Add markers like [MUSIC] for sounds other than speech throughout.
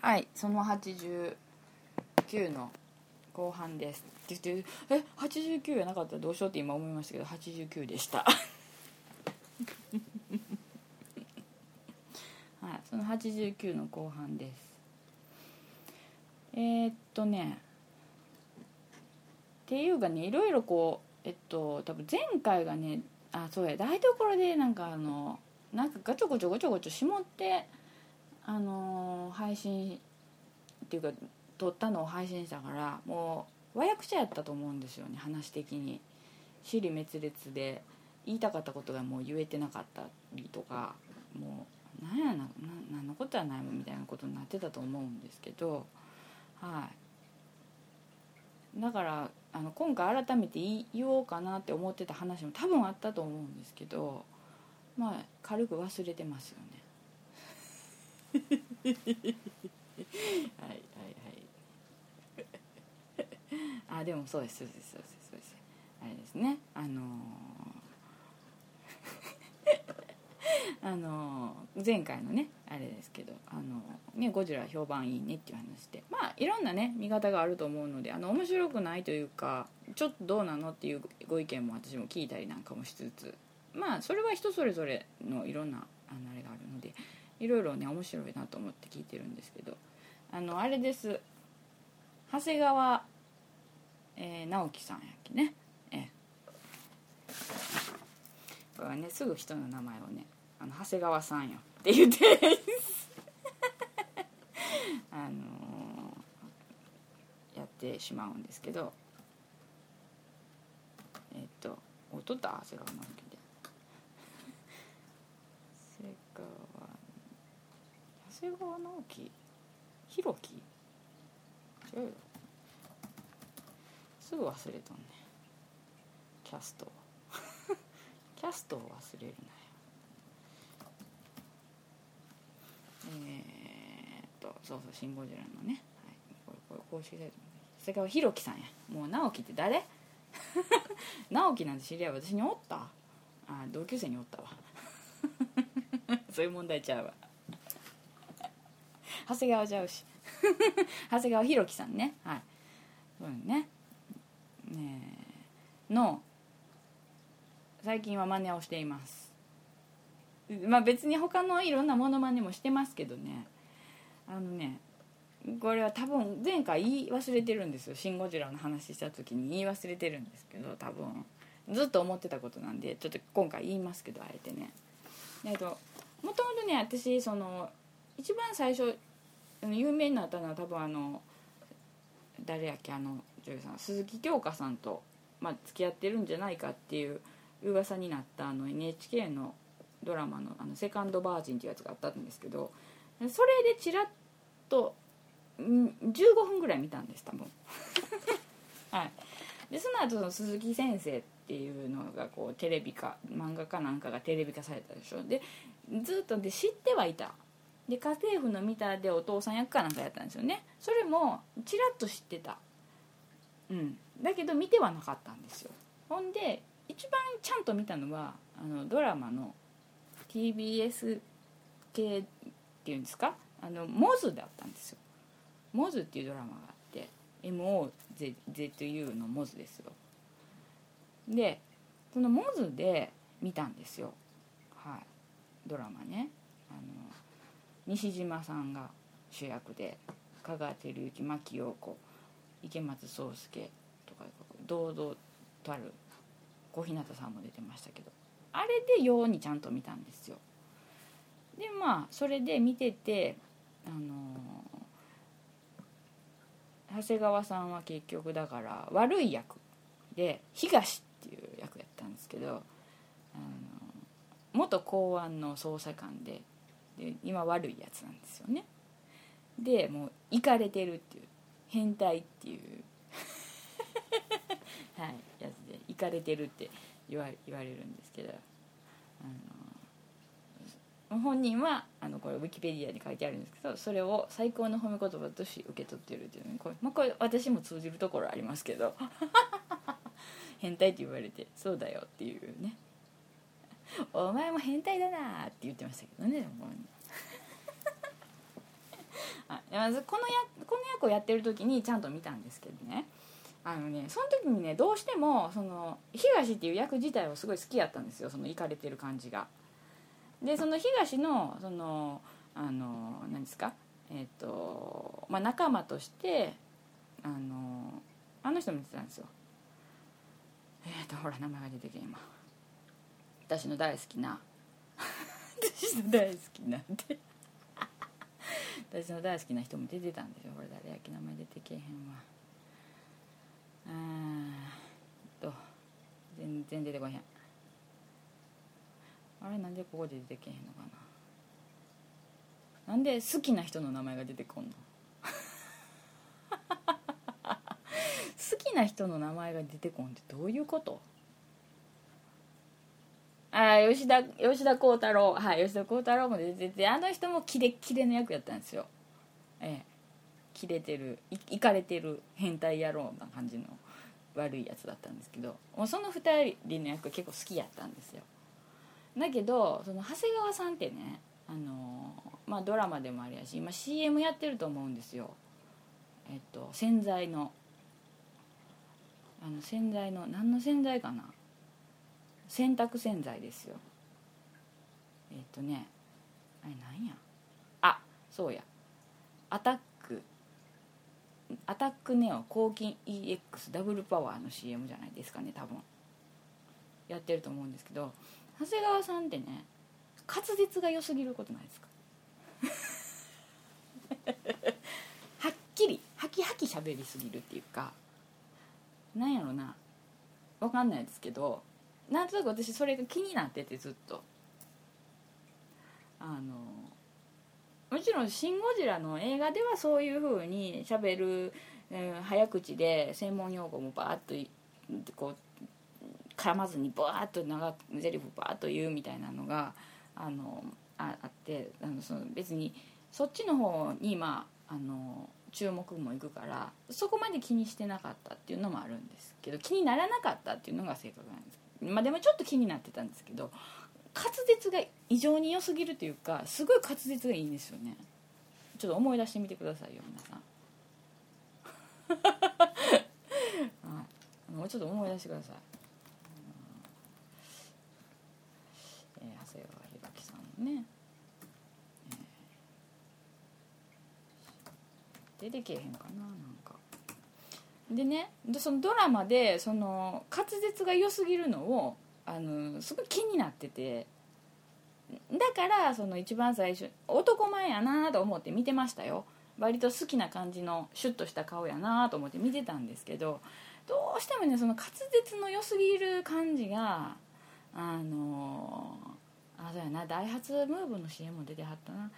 はいその89の後半です。って言ってえ89やなかったらどうしようって今思いましたけど89でした。[LAUGHS] はいその89の後半です。えー、っとねっていうかねいろいろこうえっと多分前回がねあそうや台所でなんかあのなんかガチョゴチョゴチョゴチョしもってあのー配信っていうか撮ったのを配信したからもう和訳者やったと思うんですよね話的に。尻滅裂で言いたかったことがもう言えてなかったりとかもうなんやな何のことはないもんみたいなことになってたと思うんですけどはい。だからあの今回改めて言おうかなって思ってた話も多分あったと思うんですけどまあ軽く忘れてますよね。[LAUGHS] はいはいはい。[LAUGHS] あでもそうですそうですそうですそうです。あれですね。あのー [LAUGHS] あのー前回のねあれですけどあのねゴジラ評判いいねっていう話で。まあいろんなね見方があると思うのであの面白くないというかちょっとどうなのっていうご意見も私も聞いたりなんかもしつつまあそれは人それぞれのいろんなあのあれがあるのでいろいろね面白いなと思って聞いてるんですけど。あのあれです。長谷川、えー直樹さんやっけね。ええ。これはねすぐ人の名前をねあの長谷川さんよって言ってあのーやってしまうんですけど。えっとおとった長谷川直樹で長谷川長谷川直樹？ひろき？違うよ。すぐ忘れとんね。キャスト。[LAUGHS] キャストを忘れるなよ。えー、っとそうそう「シン・ゴジラ」のね、はい、これこれ公式サイト長谷川ひろきさんや。もう直樹って誰？[LAUGHS] 直樹なんて知り合い私におった？あ同級生におったわ。[LAUGHS] そういう問題ちゃうわ。長谷川ちゃうし。[LAUGHS] 長谷川博樹さんね。はい。そうね。ねの最近は真似をしています。まあ別に他のいろんなモノマネもしてますけどね。あのねこれは多分前回言い忘れてるんですよ「シン・ゴジラ」の話した時に言い忘れてるんですけど多分。ずっと思ってたことなんでちょっと今回言いますけどあえてね。えっともともとね私その一番最初有名になったのは多分あの誰やっけあの女優さん鈴木京香さんと、まあ、付き合ってるんじゃないかっていう噂になったあの NHK のドラマの「あのセカンドバージン」っていうやつがあったんですけどそれでちらっとん15分ぐらい見たんです多分。[LAUGHS] はい。でその後その鈴木先生っていうのがこうテレビ化漫画かなんかがテレビ化されたでしょ。でずっとで知ってはいたで家政婦の見たでお父さん役かなんかやったんですよね。それもちらっと知ってた。うん。だけど見てはなかったんですよ。ほんで一番ちゃんと見たのはあのドラマの TBS 系っていうんですか？あのモズだったんですよ。モズっていうドラマがあって MOZU のモズですよ。でそのモズで見たんですよ。はい。ドラマね。西島さんが主役で香川照之牧陽子池松壮亮とか堂々たる小日向さんも出てましたけどあれでようにちゃんと見たんですよ。でまあそれで見ててあの長谷川さんは結局だから悪い役で東っていう役やったんですけどあの元公安の捜査官でで今悪いやつなんですよね。でもうイかれてるっていう変態っていう。[LAUGHS] はいやつでイかれてるって言わ言われるんですけどあの本人はあのこれウィキペディアに書いてあるんですけどそれを最高の褒め言葉として受け取ってるっていうね。これ,、まあ、これ私も通じるところありますけど。[LAUGHS] 変態って言われてそうだよっていうね。お前も変態だなって言ってましたけどね本人はいいやまずこのやこの役をやってる時にちゃんと見たんですけどね。あのねその時にねどうしてもその東っていう役自体をすごい好きやったんですよそのイかれてる感じが。でその東のそのあの何ですか？えっ、とまあ仲間としてあのあの人も言ってたんですよ。えっ、とほら名前が出てけ今私の大好きな。私の大好きなんで私の大好きな人も出てたんですよこれ誰やっけ名前出てけへんわ。あーと全然出てこへん。あれなんでここで出てけへんのかな。なんで好きな人の名前が出てこんの。[LAUGHS] 好きな人の名前が出てこんってどういうこと？あ吉田吉田鋼太郎。はい吉田鋼太郎も出ててあの人もキレッキレの役やったんですよ。ええ。キレてるいかれてる変態野郎な感じの悪いやつだったんですけど。もうその2人の役結構好きやったんですよ。だけどその長谷川さんってねあのまあドラマでもありやし今 CM やってると思うんですよ。えっと洗剤の。あの洗剤の何の洗剤かな？洗濯洗剤ですよ。えっとねあれなんや？あそうや。アタック。アタックネオ抗菌 EX ダブルパワーの CM じゃないですかね多分。やってると思うんですけど長谷川さんってね滑舌が良すぎることないですか？[LAUGHS] はっきりハキハキ喋りすぎるっていうかなんやろな。わかんないですけどなんとなく私それが気になっててずっと。あのもちろん「シン・ゴジラ」の映画ではそういう風にしゃべる、えー早口で専門用語もバーッとこう噛まずにバーッと長くゼリフバーッと言うみたいなのがあのああってあのその別にそっちの方にまああの注目もいくからそこまで気にしてなかったっていうのもあるんですけど気にならなかったっていうのが正確なんです。まあでもちょっと気になってたんですけど滑舌が異常に良すぎるというかすごい滑舌がいいんですよね。ちょっと思い出してみてくださいよ皆さん。[LAUGHS] もうちょっと思い出してください、えー長谷川博己さんね、出てけへんかななんか。でねでそのドラマでその滑舌が良すぎるのをあのすごい気になってて。だからその一番最初男前やなと思って見てましたよ。割と好きな感じのシュッとした顔やなと思って見てたんですけどどうしてもねその滑舌の良すぎる感じがあのあそうやな。ダイハツムーブの CM も出てはったな。なん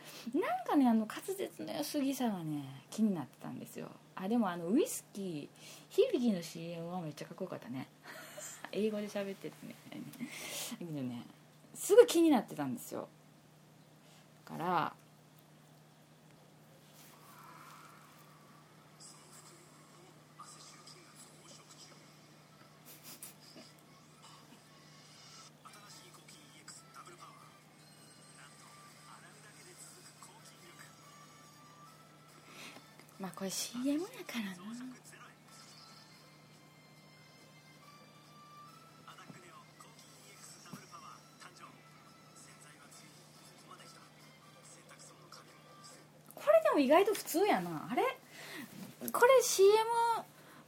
かねあの滑舌の良すぎさがね気になってたんですよ。あでもあのウイスキー響きの CM はめっちゃかっこよかったね。[LAUGHS] 英語で喋っててね。だけどねすぐ気になってたんですよ。だからこれ CM やからなこれでも意外と普通やな。あれ？これ CM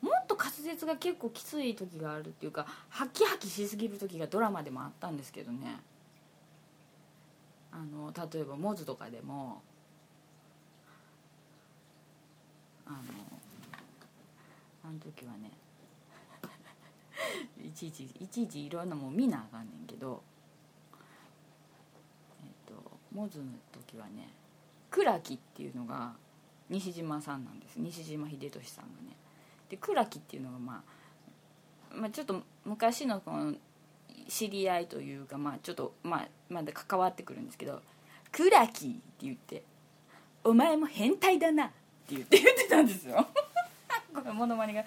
もっと滑舌が結構きつい時があるっていうかハキハキしすぎる時がドラマでもあったんですけどね。あの例えばモズとかでもあのあの時はね [LAUGHS] いちいちいちいちいろんなもん見なあかんねんけどえっとモズの時はね倉木っていうのが西島さんなんです。西島秀俊さんがね。で倉木っていうのが、まあ、まあちょっと昔のこの知り合いというかまあちょっとまあまだ関わってくるんですけど「倉木」って言って「お前も変態だな」言って言ってたんですよ。これモノマネが。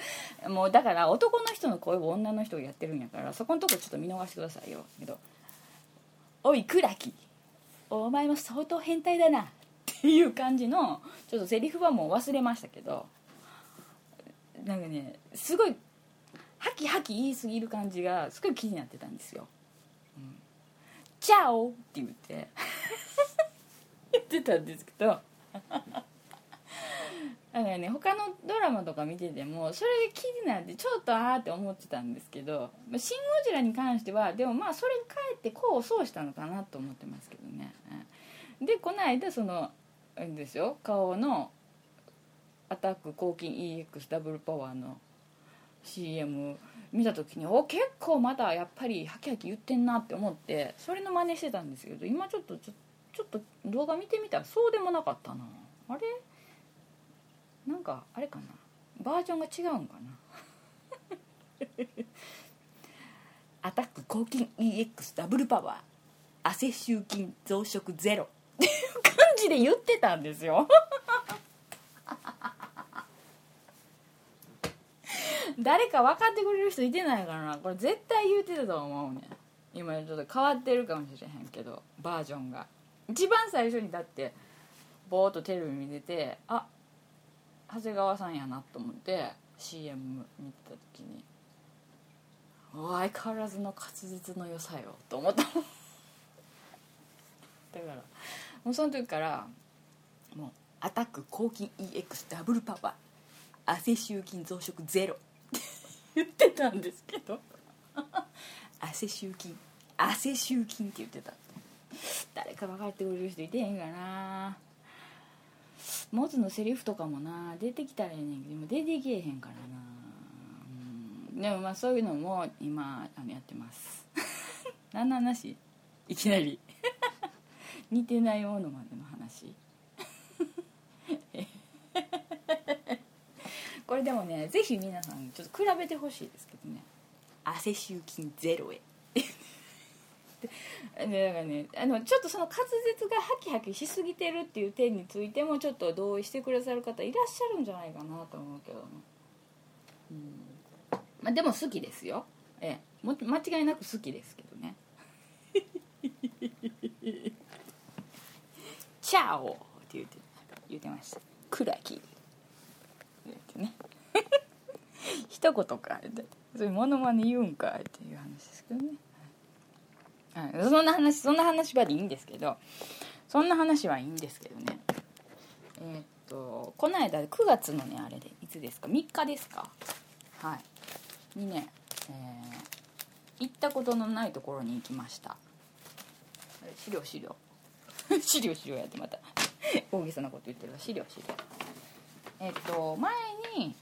もうだから男の人の声を女の人がやってるんやからそこのとこちょっと見逃してくださいよ。けど「おい倉木。お前も相当変態だな」っていう感じのちょっとセリフはもう忘れましたけどなんかねすごいハキハキ言いすぎる感じがすごい気になってたんですよ「うん、チャオ!」って言って。[LAUGHS] 言ってたんですけど。[LAUGHS] だからね他のドラマとか見ててもそれで気になってちょっとああって思ってたんですけど「シン・ゴジラ」に関してはでもまあそれにかえって功を奏したのかなと思ってますけどね。でこの間そのですよ顔のアタック抗菌 EX ダブルパワーの CM 見た時にお結構まだやっぱりハキハキ言ってんなって思ってそれの真似してたんですけど今ちょっとちょちょっと動画見てみたらそうでもなかったな。あれ？なんかあれかな？バージョンが違うんかな？[LAUGHS] アタック抗菌 EX ダブルパワー。汗臭菌増殖ゼロ。っていう感じで言ってたんですよ。[LAUGHS] 誰か分かってくれる人いてないからな。これ絶対言うてたと思うね今ちょっと変わってるかもしれへんけどバージョンが。一番最初にだってぼーっとテレビ見ててあ長谷川さんやなと思って CM 見てた時に相変わらずの滑舌の良さよと思った。[LAUGHS] だからもうその時からもう「アタック抗菌 EX ダブルパワー汗臭菌増殖ゼロ」って [LAUGHS] 言ってたんですけど [LAUGHS] 汗臭菌汗臭菌って言ってた。誰か分かってくれる人いてへんかな。モズのセリフとかもな出てきたらええねんけども出てけえへんからな。うん。でもまあそういうのも今あのやってます。[LAUGHS] 何の話？いきなり。[LAUGHS] 似てないものまでの話。[LAUGHS] これでもねぜひ皆さんちょっと比べてほしいですけどね。汗臭菌ゼロへ。でだからねあのちょっとその滑舌がハキハキしすぎてるっていう点についてもちょっと同意してくださる方いらっしゃるんじゃないかなと思うけどうん。まあ、でも好きですよ。ええ。も間違いなく好きですけどね「チャオ!」って言って言ってました「クラキ」言ってね。[LAUGHS] 一言かって。そういうモノマネ言うんかっていう話ですけどね。そんな話そんな話はでいいんですけどそんな話はいいんですけどね。えー、っとこの間9月のねあれでいつですか？3日ですか？はい。にね、えー、行ったことのないところに行きました。資料資料。[LAUGHS] 資料資料やってまた。[LAUGHS] 大げさなこと言ってるわ。資料資料。えっと前に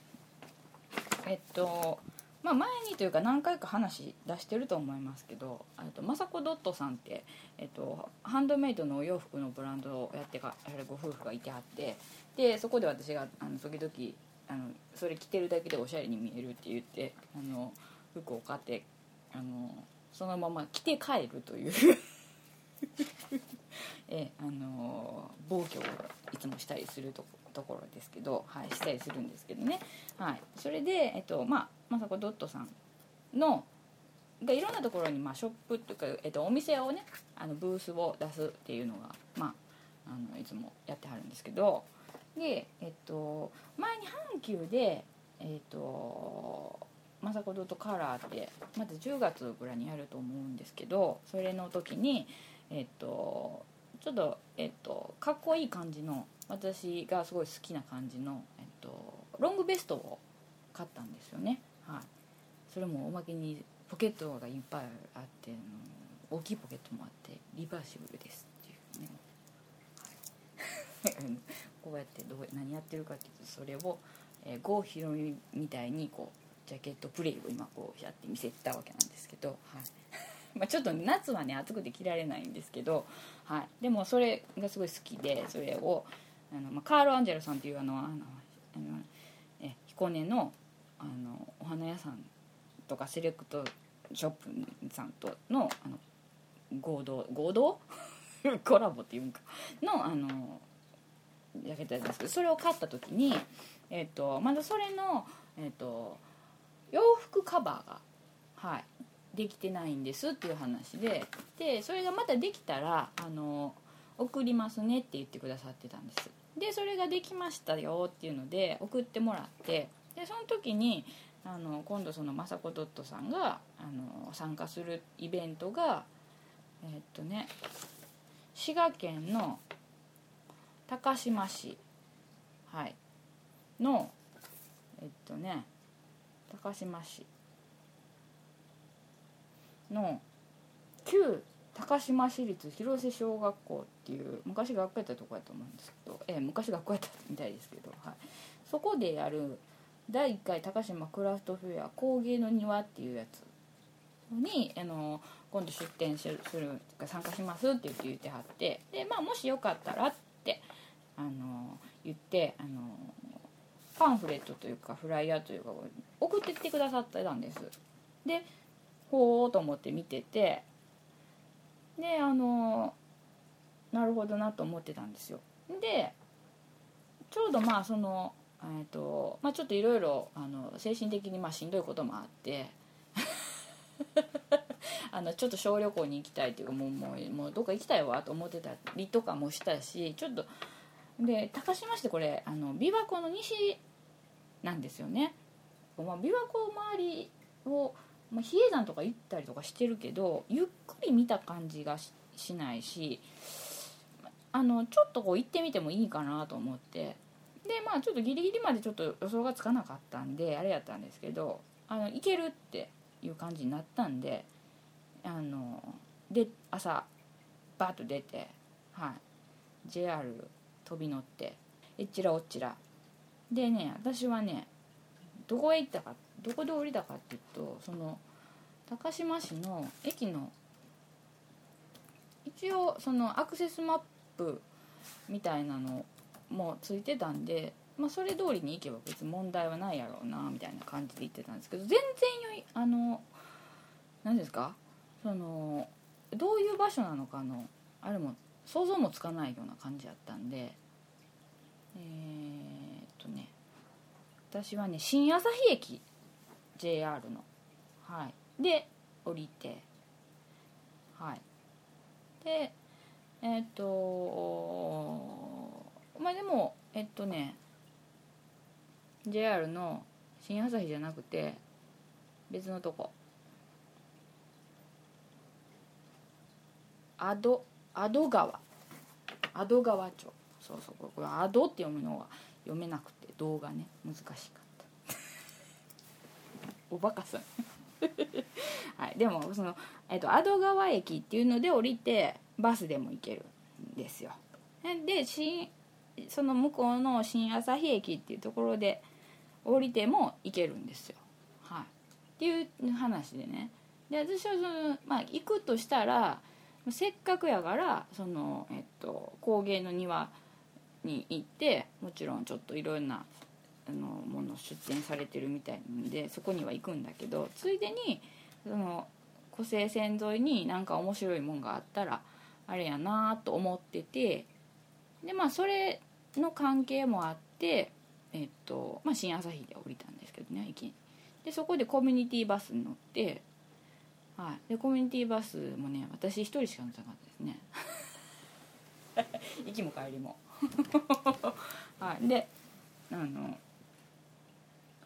えっとまあ、前にというか何回か話出してると思いますけどと雅子ドットさんって、えっと、ハンドメイドのお洋服のブランドをやってかやるご夫婦がいてはってでそこで私があの時々あのそれ着てるだけでおしゃれに見えるって言ってあの服を買ってあのそのまま着て帰るという [LAUGHS] えあの暴挙をいつもしたりするとこ。ところですけど、はい、したりするんですけどね、はい、それで、えっとまあ、雅子ドットさんのがいろんなところに、まあ、ショップというか、えっと、お店をねあのブースを出すっていうのが、まあ、あのいつもやってはるんですけど。で、えっと、前に阪急で、えっと、雅子ドットカラーってまず10月ぐらいにやると思うんですけどそれの時に、えっと、ちょっと、えっと、かっこいい感じの私がすごい好きな感じの、えっと、ロングベストを買ったんですよね、はい、それもおまけにポケットがいっぱいあって大きいポケットもあってリバーシブルですっていうね、はい、[LAUGHS] こうやってどう何やってるかっていうとそれを、えー、郷ひろみみたいにこうジャケットプレイを今こうやって見せたわけなんですけど、はい。[LAUGHS] まあちょっと夏はね暑くて着られないんですけど、はい、でもそれがすごい好きでそれをあの、まあ、カール・アンジェロさんっていうあのあのあのえ彦根のあのお花屋さんとかセレクトショップさんとのあの合同合同？[LAUGHS] コラボっていうんか。のあのジャケットやったんですけどそれを買った時に、えーと、まだそれの、えーと、洋服カバーが、はい、できてないんですっていう話ででそれがまたできたらあの送りますねって言ってくださってたんです。でそれができましたよっていうので送ってもらってでその時にあの今度その雅子ドットさんがあの参加するイベントがえっとね滋賀県の高島市はいのえっとね高島市の旧高島市立広瀬小学校っていう昔学校やったとこやと思うんですけど、え昔学校やったみたいですけど、はい、そこでやる第1回高島クラフトフェア工芸の庭っていうやつにあの今度出展するする参加しますって言って言ってはってで、まあ、もしよかったらってあの言ってあのパンフレットというかフライヤーというか送ってきてくださってたんです。でほうと思って見ててであのなるほどなと思ってたんですよ。でちょうどまあそのえっとまあちょっといろいろ精神的にまあしんどいこともあって [LAUGHS] あのちょっと小旅行に行きたいっていうかもうもうもうどっか行きたいわと思ってたりとかもしたしちょっとで高島市ってこれあの琵琶湖の西なんですよね、まあ、琵琶湖周りを、まあ、比叡山とか行ったりとかしてるけどゆっくり見た感じがしないしあのちょっとこう行ってみてもいいかなと思って。でまあちょっとギリギリまでちょっと予想がつかなかったんであれやったんですけどあの行けるっていう感じになったんであので朝バーッと出て、はい、JR 飛び乗ってえっちらおっちら。でね私はねどこへ行ったかどこで降りたかっていうとその高島市の駅の一応そのアクセスマップみたいなのもついてたんで、まあ、それ通りに行けば別に問題はないやろうなみたいな感じで言ってたんですけど全然よいあの何ですかそのどういう場所なのかのあれも想像もつかないような感じやったんでえー、っとね私はね新朝日駅 JR のはい。で降りてはい。でえー、っとまあでもえっとね JR の新朝日じゃなくて別のとこ。アドアド川。アド川町。そうそうこれアドって読むのが読めなくて動画ね。難しかった。[LAUGHS] おバカさん。[LAUGHS] はい、でもその、えっと、アド川駅っていうので降りてバスでも行けるんですよ。で新その向こうの新朝日駅っていうところで降りても行けるんですよ、はい、っていう話でね。で私はその、まあ、行くとしたらせっかくやからその、えっと、工芸の庭に行ってもちろんちょっといろんなあのもの出展されてるみたいなんでそこには行くんだけどついでにその湖西線沿いになんか面白いもんがあったらあれやなと思っててでまあそれの関係もあってえっとまあ新朝日で降りたんですけどね駅に。でそこでコミュニティバスに乗ってはい、でコミュニティバスもね私一人しか乗ってなかったですね。[LAUGHS] 行きも帰りも。[LAUGHS] はい。であの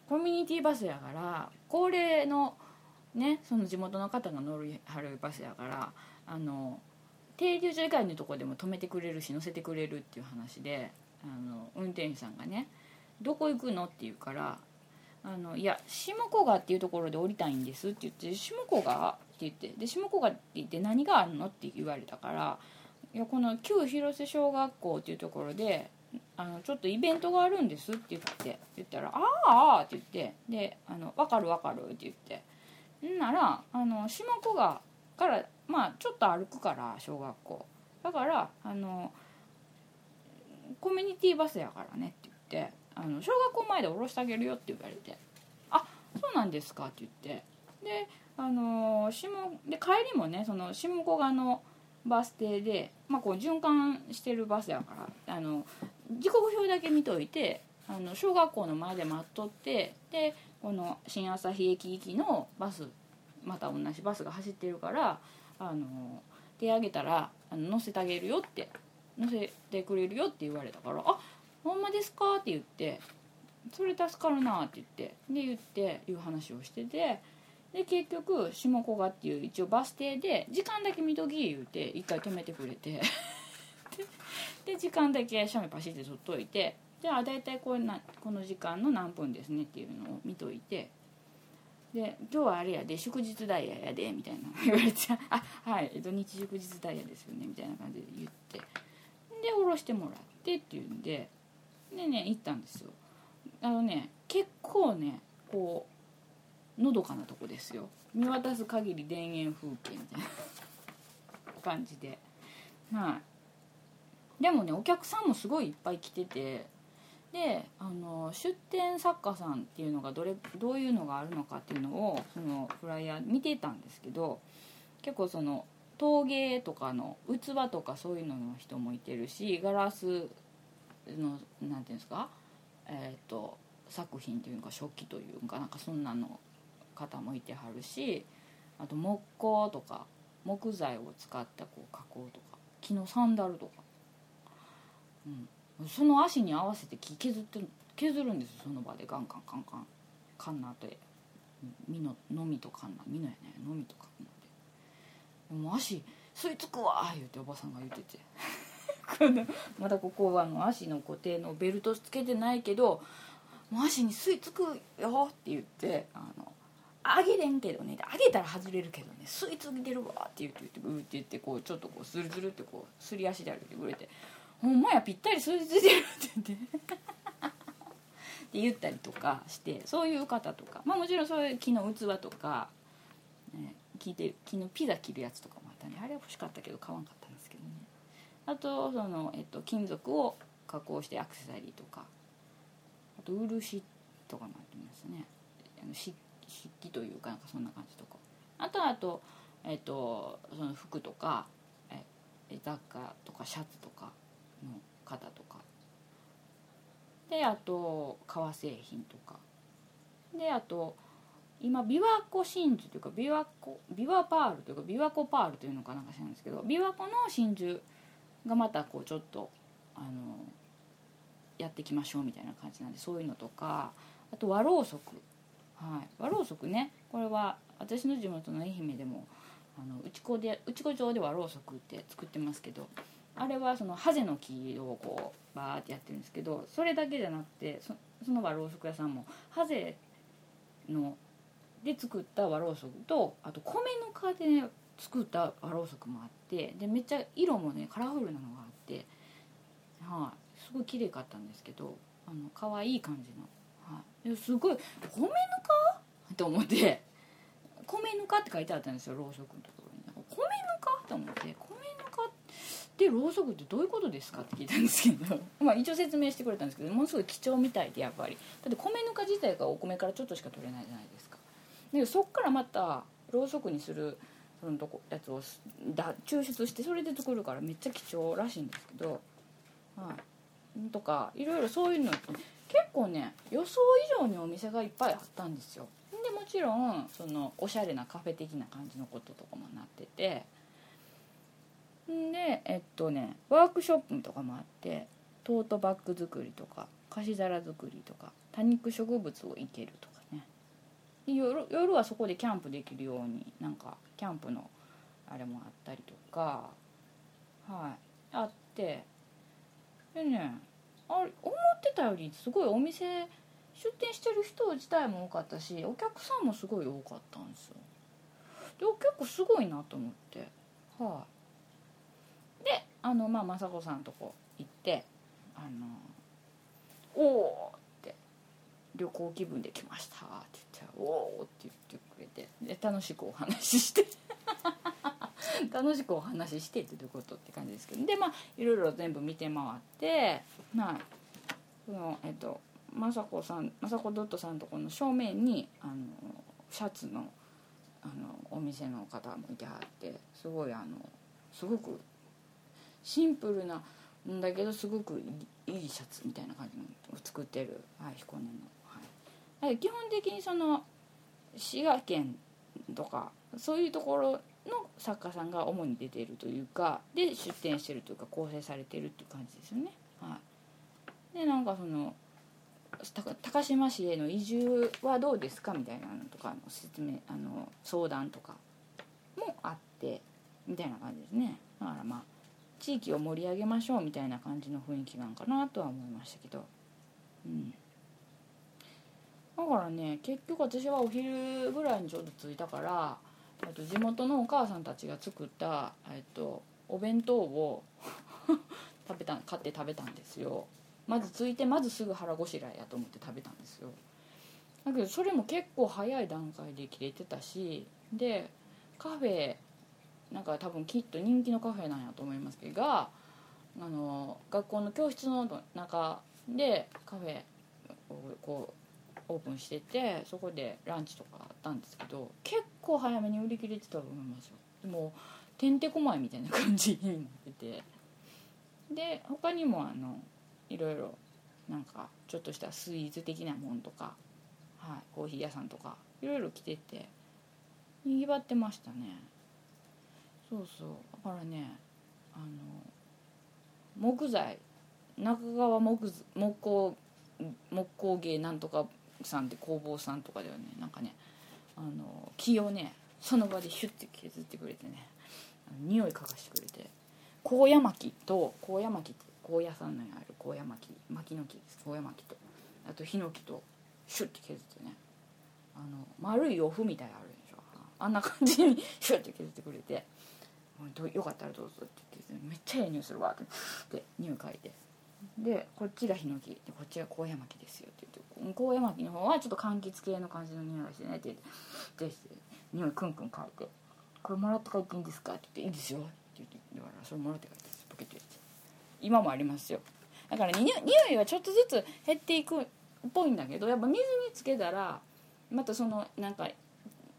コミュニティバスやから高齢のねその地元の方が乗るはるバスやからあの停留所以外のとこでも止めてくれるし乗せてくれるっていう話であの運転手さんがね「どこ行くの?」って言うからあのいや下古賀っていうところで降りたいんですって言って下古賀って言ってで下古賀って言って何があるのって言われたからいやこの旧広瀬小学校っていうところであのちょっとイベントがあるんですって言って言ったら「ああ」って言ってで「あの分かる分かる」って言ってんならあの下古賀からまあちょっと歩くから小学校。だからあのコミュニティバスやからねって言ってあの小学校前で降ろしてあげるよって言われて「あそうなんですか」って言って。であの下で帰りもねその下古賀のバス停で、まあ、こう循環してるバスやからあの時刻表だけ見といてあの小学校の前で待っとってでこの新朝日駅行きのバスまた同じバスが走ってるからあの手挙げたらあの乗せてあげるよって載せてくれるよって言われたから「あほんまですか?」って言って「それ助かるな」って言ってで言っていう話をしててで結局下古賀っていう一応バス停で「時間だけ見とき」言うて一回止めてくれて [LAUGHS] で時間だけ写メパシって撮っといてじゃあ大体こうなこの時間の何分ですねっていうのを見といてで「今日はあれやで祝日ダイヤやで」みたいな。[LAUGHS] 言われて「あはい土日祝日ダイヤですよね」みたいな感じで言って。で下ろしてもらってっていうんででね行ったんですよ。あのね結構ねこうのどかなとこですよ。見渡す限り田園風景みたいな。[LAUGHS] 感じで。はい。でもねお客さんもすごいいっぱい来ててであの出店作家さんっていうのがどれどういうのがあるのかっていうのをそのフライヤー見てたんですけど結構その陶芸とかの器とかそういうのの人もいてるしガラスのなんていうんですか？えっ、と作品っていうか食器というかなんかそんなの方もいてはるしあと木工とか木材を使ったこう加工とか木のサンダルとか、うん、その足に合わせて木削って削るんですその場で。ガンガンカンカン。カンナと実ののみとカンナ実のやね。のみとカンナでもう足吸い付くわ言うておばさんが言ってて。まだここはあの足の固定のベルトつけてないけどもう足に吸い付くよって言ってあのあげれんけどね。あげたら外れるけどね。吸い付いてるわって言って言ってうって言ってこうちょっとこうスルスルってこうすり足で歩いてくれて「ほんまやぴったり吸い付いてる」って言って。[LAUGHS] って言ったりとかしてそういう方とか。まあもちろんそういう木の器とか、ね、木で木のピザ切るやつとかもあったんであれは欲しかったけど買わんかったんですけどね。あとその、えっと、金属を加工してアクセサリーとか。あと漆とかもあってますね。あの漆漆器というかなんかそんな感じとか。あとあと,、えっとその服とかえ雑貨とかシャツとか。の方とか。であと革製品とか。であと今琵琶湖真珠というか琵琶湖琵琶パールというか琵琶湖パールというのかなんか知らないんですけど琵琶湖の真珠がまたこうちょっとあのやっていきましょうみたいな感じなんでそういうのとかあと和ろうそく、はい、和ろうそくね。これは私の地元の愛媛でもあの内子で内子町で和ろうそくって作ってますけどあれはそのハゼの木をこうバーってやってるんですけどそれだけじゃなくてそその和ろうそく屋さんもハゼので作った和ろうそくとあと米ぬかで、ね、作った和ろうそくもあってでめっちゃ色もねカラフルなのがあってはいすごい綺麗かったんですけどあの可愛い感じの、はい、すごい米ぬかと思って米ぬかって書いてあったんですよろうそくのところに。米ぬかと思ってでろうそくってどういうことですかって聞いたんですけど。[LAUGHS] まあ一応説明してくれたんですけどものすごい貴重みたいでやっぱり。だって米ぬか自体がお米からちょっとしか取れないじゃないですか。でそっからまたろうそくにするそのとこやつをだ抽出してそれで作るからめっちゃ貴重らしいんですけど、はい、とかいろいろそういうのって結構ね予想以上にお店がいっぱいあったんですよ。でもちろんそのおしゃれなカフェ的な感じのこととかもなってて。でえっとねワークショップとかもあってトートバッグ作りとか菓子皿作りとか多肉植物を生けるとかね。夜夜はそこでキャンプできるようになんかキャンプのあれもあったりとかはいあって。でねあれ思ってたよりすごいお店出店してる人自体も多かったしお客さんもすごい多かったんですよ。で結構すごいなと思って。はい。あのまあ雅子さんとこ行ってあの「おお!」って「旅行気分で来ました」って言って「おお!」って言ってくれてで楽しくお話しして [LAUGHS] 楽しくお話ししてってどういうことって感じですけどでまあいろいろ全部見て回ってまあそのえっと雅子さん雅子ドットさんとこの正面にあのシャツのあのお店の方もいてはってすごいあのすごくシンプルなんだけどすごくいいシャツみたいな感じのを作ってる、はい、彦根の、はい、基本的にその滋賀県とかそういうところの作家さんが主に出てるというかで出展してるというか構成されてるっていう感じですよね。はい、でなんかその高島市への移住はどうですかみたいなのとかの説明あの相談とかもあってみたいな感じですね。だからまあ地域を盛り上げましょうみたいな感じの雰囲気なんかなとは思いましたけど。うん。だからね結局私はお昼ぐらいにちょうど着いたからと地元のお母さんたちが作った、えっと、お弁当を [LAUGHS] 食べた買って食べたんですよ。まず着いてまずすぐ腹ごしらえやと思って食べたんですよ。だけどそれも結構早い段階で切れてたしでカフェなんか多分きっと人気のカフェなんやと思いますけどがあの学校の教室の中でカフェをこうオープンしててそこでランチとかあったんですけど結構早めに売り切れてたと思いますよ。でもてんてこまいみたいな感じになってて。で他にもあのいろいろなんかちょっとしたスイーツ的なもんとか、はい、コーヒー屋さんとかいろいろ来ててにぎわってましたね。そうそう。だからねあの木材中川木木工木工芸なんとかさんって工房さんとかではね。なんかねあの木をねその場でヒュッて削ってくれてね匂い嗅がしてくれて。高野巻と高野巻って高野山のにある高野巻巻の木です。高野巻と。あとヒノキとシュッて削ってね。あの丸いお麩みたいなあるでしょ。あんな感じにシュッて削ってくれて。よかったらどうぞって言ってめっちゃええ匂いするわって。匂い嗅いで。でこっちがヒノキ。でこっちが高野巻ですよって言って。高野巻の方はちょっと柑橘系の感じの匂いがしてねって言って匂いクンクン嗅いで「これもらって帰っていいんですか?」って言って「いいですよ」って言って。だからそれもらって帰ってポケット入れて。今もありますよ。だから匂いはちょっとずつ減っていくっぽいんだけどやっぱ水につけたらまたそのなんか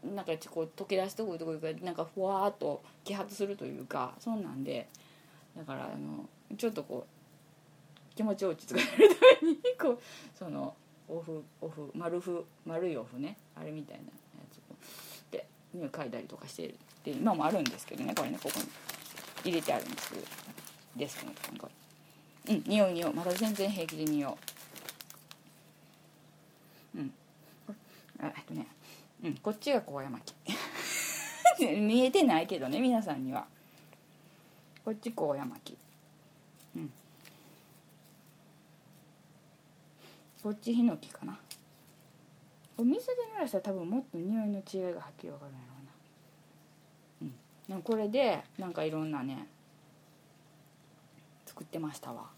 なんかこう溶け出してくるところがなんかふわっと揮発するというかそんなんでだからあのちょっとこう気持ちを落ち着かせるためにこうそのオフオフ丸ふ丸いオフねあれみたいなやつをで匂い嗅いだりとかしてるって今もあるんですけどねこれねここに入れてあるんですけどデスクのとこにこれ。うん匂い匂いまだ全然平気で匂う。うん。あえっとねうん。こっちが高山木 [LAUGHS] 見えてないけどね皆さんには。こっち高山木うん。こっちヒノキかな。お水で濡らしたら多分もっと匂いの違いがはっきり分かるんやろうな。うん。これでなんかいろんなね作ってましたわ。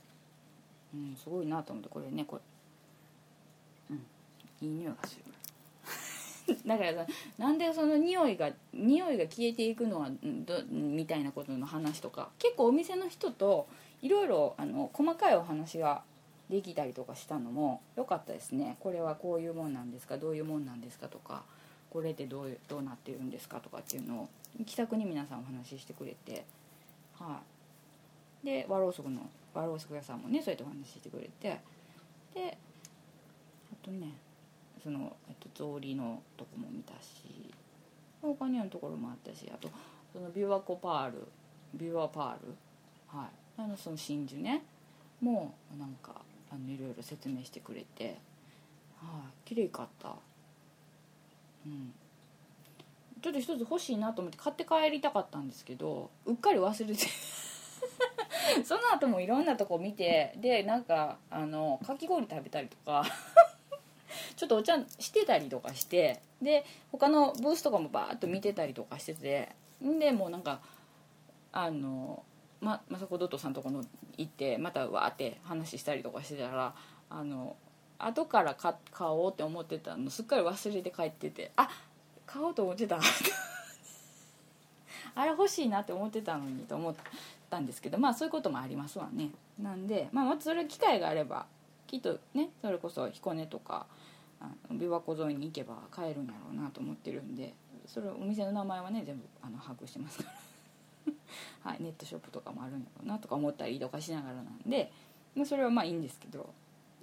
うんすごいなと思ってこれねこれうん。いい匂いがする。[LAUGHS] だからさなんでその匂いが匂いが消えていくのはどみたいなことの話とか結構お店の人といろいろ細かいお話ができたりとかしたのも良かったですね。これはこういうもんなんですかどういうもんなんですかとかこれってどうどうなってるんですかとかっていうのを気さくに皆さんお話ししてくれてはい。で和ろうそくの和ろうそく屋さんもねそうやってお話ししてくれてであとねその、えっと、草履のとこも見たし他にのところもあったしあとその琵琶湖パール琵琶パールはい。あのその真珠ねもうなんかあのいろいろ説明してくれてはい。綺麗かった。うん。ちょっと一つ欲しいなと思って買って帰りたかったんですけどうっかり忘れて。[LAUGHS] その後もいろんなとこ見てでなんかあのかき氷食べたりとか。ちょっとお茶してたりとかしてで他のブースとかもバーッと見てたりとかしててんでもうなんかあのま雅子ドットさんとこの行ってまたわーって話したりとかしてたらあの後から買買おうって思ってたのすっかり忘れて帰っててあ買おうと思ってた。[LAUGHS] あれ欲しいなって思ってたのにと思ったんですけどまあそういうこともありますわね。なんで、まあ、またそれ機会があればきっとねそれこそ彦根とか琵琶湖沿いに行けば買えるんやろうなと思ってるんでそれお店の名前はね全部あの把握してますから。[LAUGHS] はい、ネットショップとかもあるんやろうなとか思ったりとかしながらなんでまそれはまあいいんですけど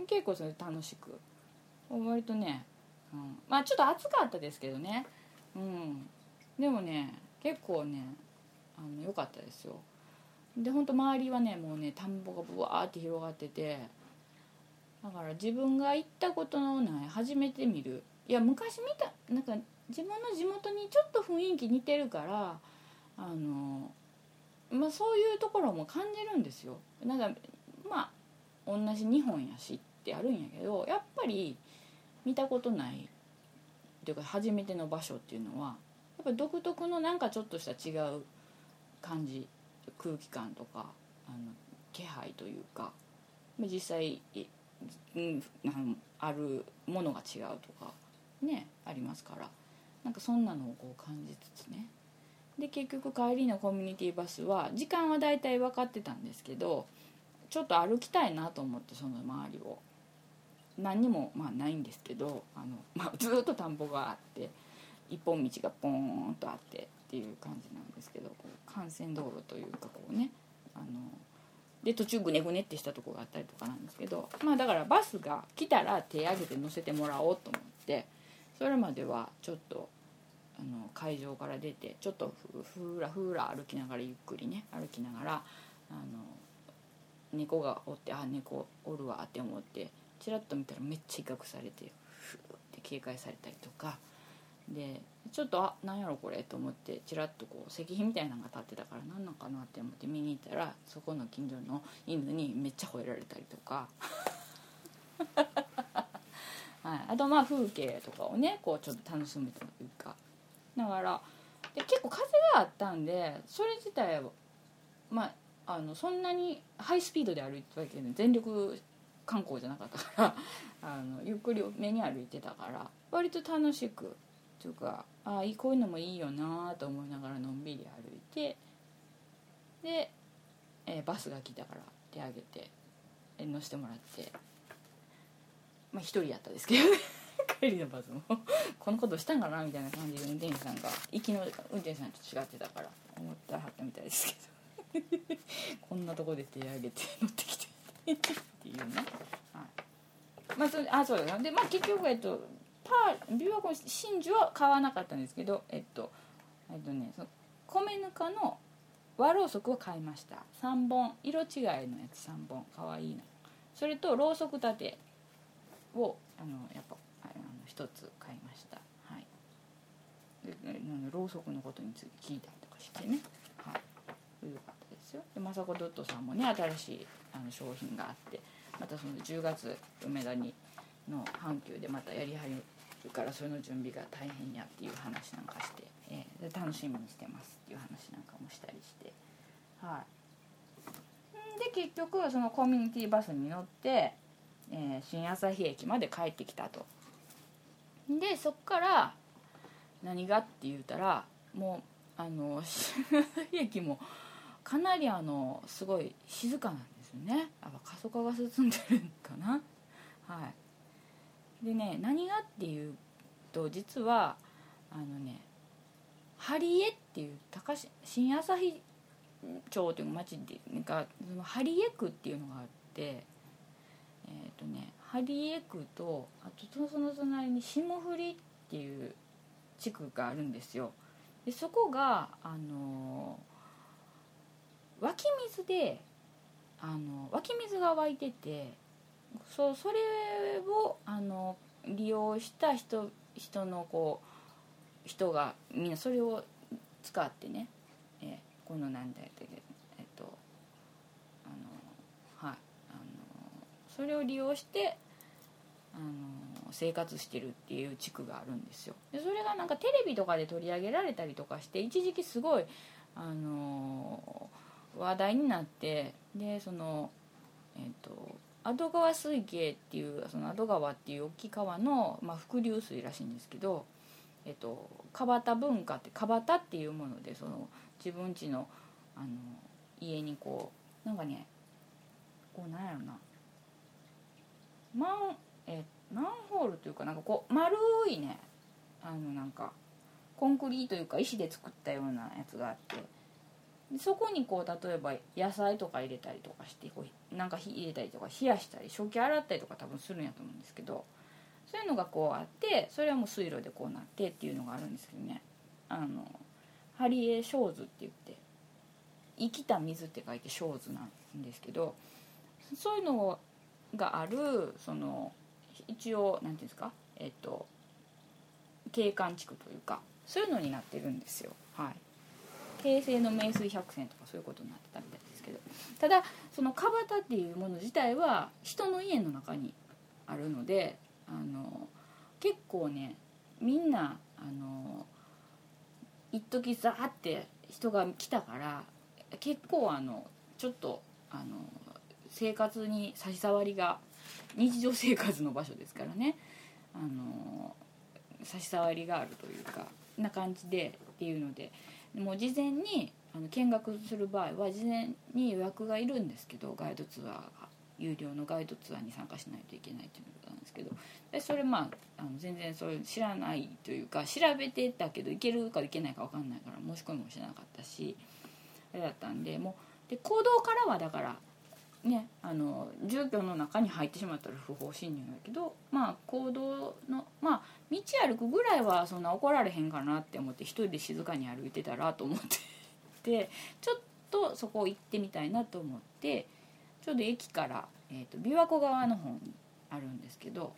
結構それ楽しく割とね、うん、まあちょっと暑かったですけどね。うん。でもね結構ねあの良かったですよ。で本当周りはねもうね田んぼがブワーって広がっててだから自分が行ったことのない初めて見る。いや昔見たなんか自分の地元にちょっと雰囲気似てるからあのまあそういうところも感じるんですよ。なんかまあ同じ日本やしってあるんやけどやっぱり見たことないっていうか初めての場所っていうのはやっぱ独特のなんかちょっとした違う感じ空気感とかあの気配というか実際、うん、あるものが違うとかねありますから。なんかそんなのをこう感じつつね。で結局帰りのコミュニティバスは時間は大体分かってたんですけどちょっと歩きたいなと思ってその周りを。何にもまあないんですけどあの、まあ、ずっと田んぼがあって一本道がポーンとあってっていう感じなんですけどこう幹線道路というかこうねあので途中ぐねぐねってしたとこがあったりとかなんですけどまあだからバスが来たら手挙げて乗せてもらおうと思ってそれまではちょっとあの会場から出てちょっとふらふら歩きながらゆっくりね歩きながらあの猫がおってあ猫おるわって思ってチラッと見たらめっちゃ威嚇されてふーって警戒されたりとかでちょっとあなんやろこれと思ってチラッとこう石碑みたいなのが立ってたから何なのかなって思って見に行ったらそこの近所の犬にめっちゃ吠えられたりとか。[LAUGHS] はい、あとまあ風景とかをねこうちょっと楽しむというか。だからで結構風があったんでそれ自体はまああのそんなにハイスピードで歩いてたわけで全力観光じゃなかったから。[LAUGHS] あのゆっくり目に歩いてたから割と楽しくというかああこういうのもいいよなと思いながらのんびり歩いてで、えー、バスが来たから手挙げて乗せてもらってまあ一人やったですけど [LAUGHS] 帰りのバスも。このことしたんかなみたいな感じで運転手さんが行きの運転手さんと違ってたから思ったはったみたいですけど。[LAUGHS] こんなとこで手挙げて [LAUGHS] 乗ってきてっていうね、はい、まあそあそうだでまあ結局えっとパー琵琶湖真珠は買わなかったんですけどえっとえっとねそ米ぬかの和ろうそくを買いました。3本。色違いのやつ3本。かわいいの。それとろうそく立てをあのやっぱあの一つ買いました。はい。でろうそくのことについて聞いたりとかしてね。はい。よかったですよ。で雅子ドットさんもね新しいあの商品があってまたその10月梅田にの阪急でまたやりはりるからその準備が大変やっていう話なんかして、えー、楽しみにしてますっていう話なんかもしたりして。はい。で結局そのコミュニティバスに乗って、えー、新旭駅まで帰ってきたと。でそっから何がって言うたらもうあの新旭駅もかなりあのすごい静かなんですよね。やっぱ過疎化が進んでるんかな。はい。でね何がっていうと実はあのね針江っていう高新旭町という町がその針江区っていうのがあってえっ、ー、とね針江区とあとその隣に霜降りっていう地区があるんですよ。でそこがあの湧き水であの湧き水が湧いててそうそれをあの利用した人人のこう人がみんなそれを使ってね、えー、このなんだっけえっとあのはいあのそれを利用してあの生活してるっていう地区があるんですよ。でそれがなんかテレビとかで取り上げられたりとかして一時期すごいあの話題になってでそのえっと阿戸川水系っていうその阿戸川っていう大きい川の、まあ、伏流水らしいんですけど、えっと、川端文化って川端っていうものでその自分家のあの家にこうなんかねこうなんやろなマンえマンホールというかなんかこう丸いねあのなんかコンクリートというか石で作ったようなやつがあって。そこにこう例えば野菜とか入れたりとかしてこうなんか火入れたりとか冷やしたり食器洗ったりとか多分するんやと思うんですけどそういうのがこうあってそれはもう水路でこうなってっていうのがあるんですけどねあのハリエショーズって言って生きた水って書いてショーズなんですけどそういうのがあるその一応何ていうんですかえっと景観地区というかそういうのになってるんですよ。はい。平成の名水百選とかそういうことになってたみたいですけど。ただその川端っていうもの自体は人の家の中にあるのであの結構ねみんなあの一時ザーって人が来たから結構あのちょっとあの生活に差し障りが日常生活の場所ですからね。あの差し障りがあるというかな感じでっていうのでもう事前にあの見学する場合は事前に予約がいるんですけどガイドツアーが有料のガイドツアーに参加しないといけないということなんですけどそれまああの全然それ知らないというか調べてたけど行けるか行けないか分かんないから申し込みもしなかったしあれだったんでもうで行動からはだからねあの住居の中に入ってしまったら不法侵入だけどまあ行動のまあ道歩くぐらいはそんな怒られへんかなって思って一人で静かに歩いてたらと思ってで [LAUGHS] ちょっとそこ行ってみたいなと思ってちょうど駅から、えーと、琵琶湖側の方にあるんですけど、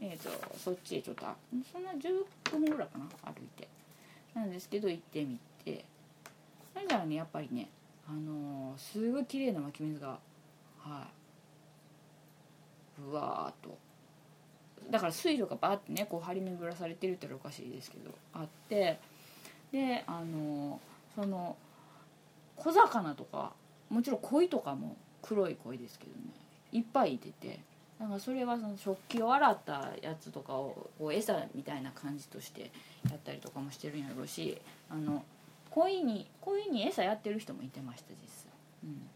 えーと、そっちへちょっとそんな10分ぐらいかな歩いて。なんですけど行ってみて。それじゃあねやっぱりねあのー、すごい綺麗な湧き水がはい。ぶわーっと。だから水路がバーってねこう張り巡らされてるって言ったらおかしいですけどあって。であのその小魚とかもちろん鯉とかも黒い鯉ですけどね。いっぱいいてて。だかそれはその食器を洗ったやつとかをこう餌みたいな感じとしてやったりとかもしてるんやろうしあの鯉に鯉に餌やってる人もいてました実際。うん。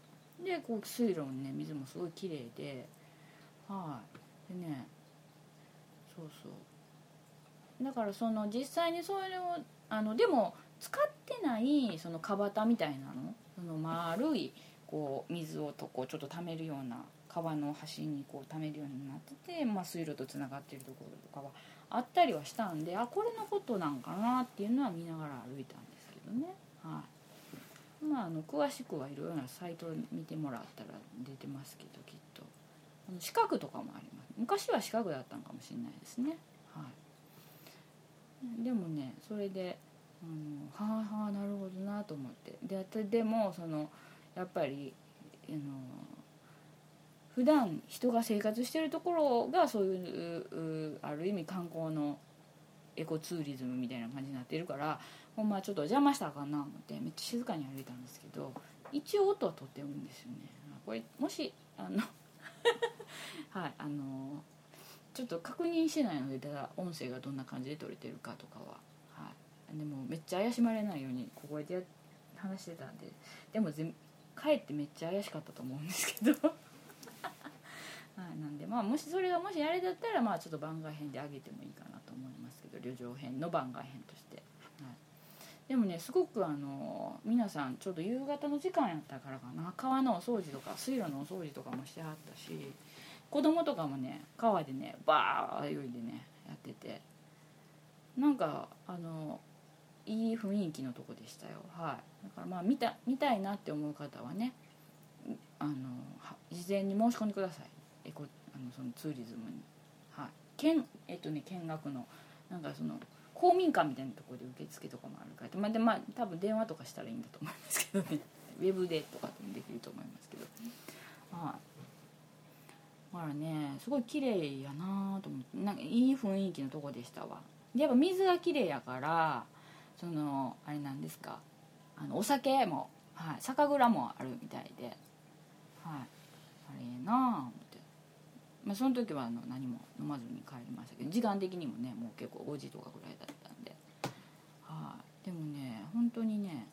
でこう水路のね水もすごい綺麗ではい。でねそうそう。だからその実際にそれをあのでも使ってないその川端みたいなのその丸いこう水をとこうちょっと溜めるような川の端にこう溜めるようになってて、まあ、水路とつながってるところとかはあったりはしたんであこれのことなんかなっていうのは見ながら歩いたんですけどね。はい。まあ、あの詳しくはいろいろなサイト見てもらったら出てますけどきっと。あの四角とかもあります。昔は四角だったんかもしれないですね。はい。でもねそれであのはあはあなるほどなと思って。ででもそのやっぱりあの普段人が生活してるところがそういうある意味観光のエコツーリズムみたいな感じになってるからほんまちょっと邪魔したかな思ってめっちゃ静かに歩いたんですけど一応音はとってるんですよね。これもしあの [LAUGHS] はいあのちょっと確認してないのでただ音声がどんな感じで撮れてるかとかは、はい、でもめっちゃ怪しまれないようにここで話してたんででもぜかえってめっちゃ怪しかったと思うんですけど。[LAUGHS] はい、なんでまあもしそれがもしあれだったらまあちょっと番外編であげてもいいかなと思いますけど旅情編の番外編として。でもねすごくあの皆さんちょうど夕方の時間やったからかな。川のお掃除とか水路のお掃除とかもしてはったし子供とかもね川でねバー泳いでねやってて。なんかあのいい雰囲気のとこでしたよ。はい。だからまあ見た見たいなって思う方はねあの事前に申し込んでください。エコあのそのツーリズムに。はい。見えっとね見学の。なんかその公民館みたいなところで受付とかもあるからまあでまあ多分電話とかしたらいいんだと思いますけどね。[LAUGHS] ウェブでとかでもできると思いますけど。はいだからねすごい綺麗やなと思って。なんかいい雰囲気のとこでしたわ。でやっぱ水が綺麗やからそのあれなんですか。あのお酒も、はい、酒蔵もあるみたいで。はい。あれえなあまあ、その時はあの何も飲まずに帰りましたけど時間的にもねもう結構5時とかぐらいだったんで。はい、でもね本当にね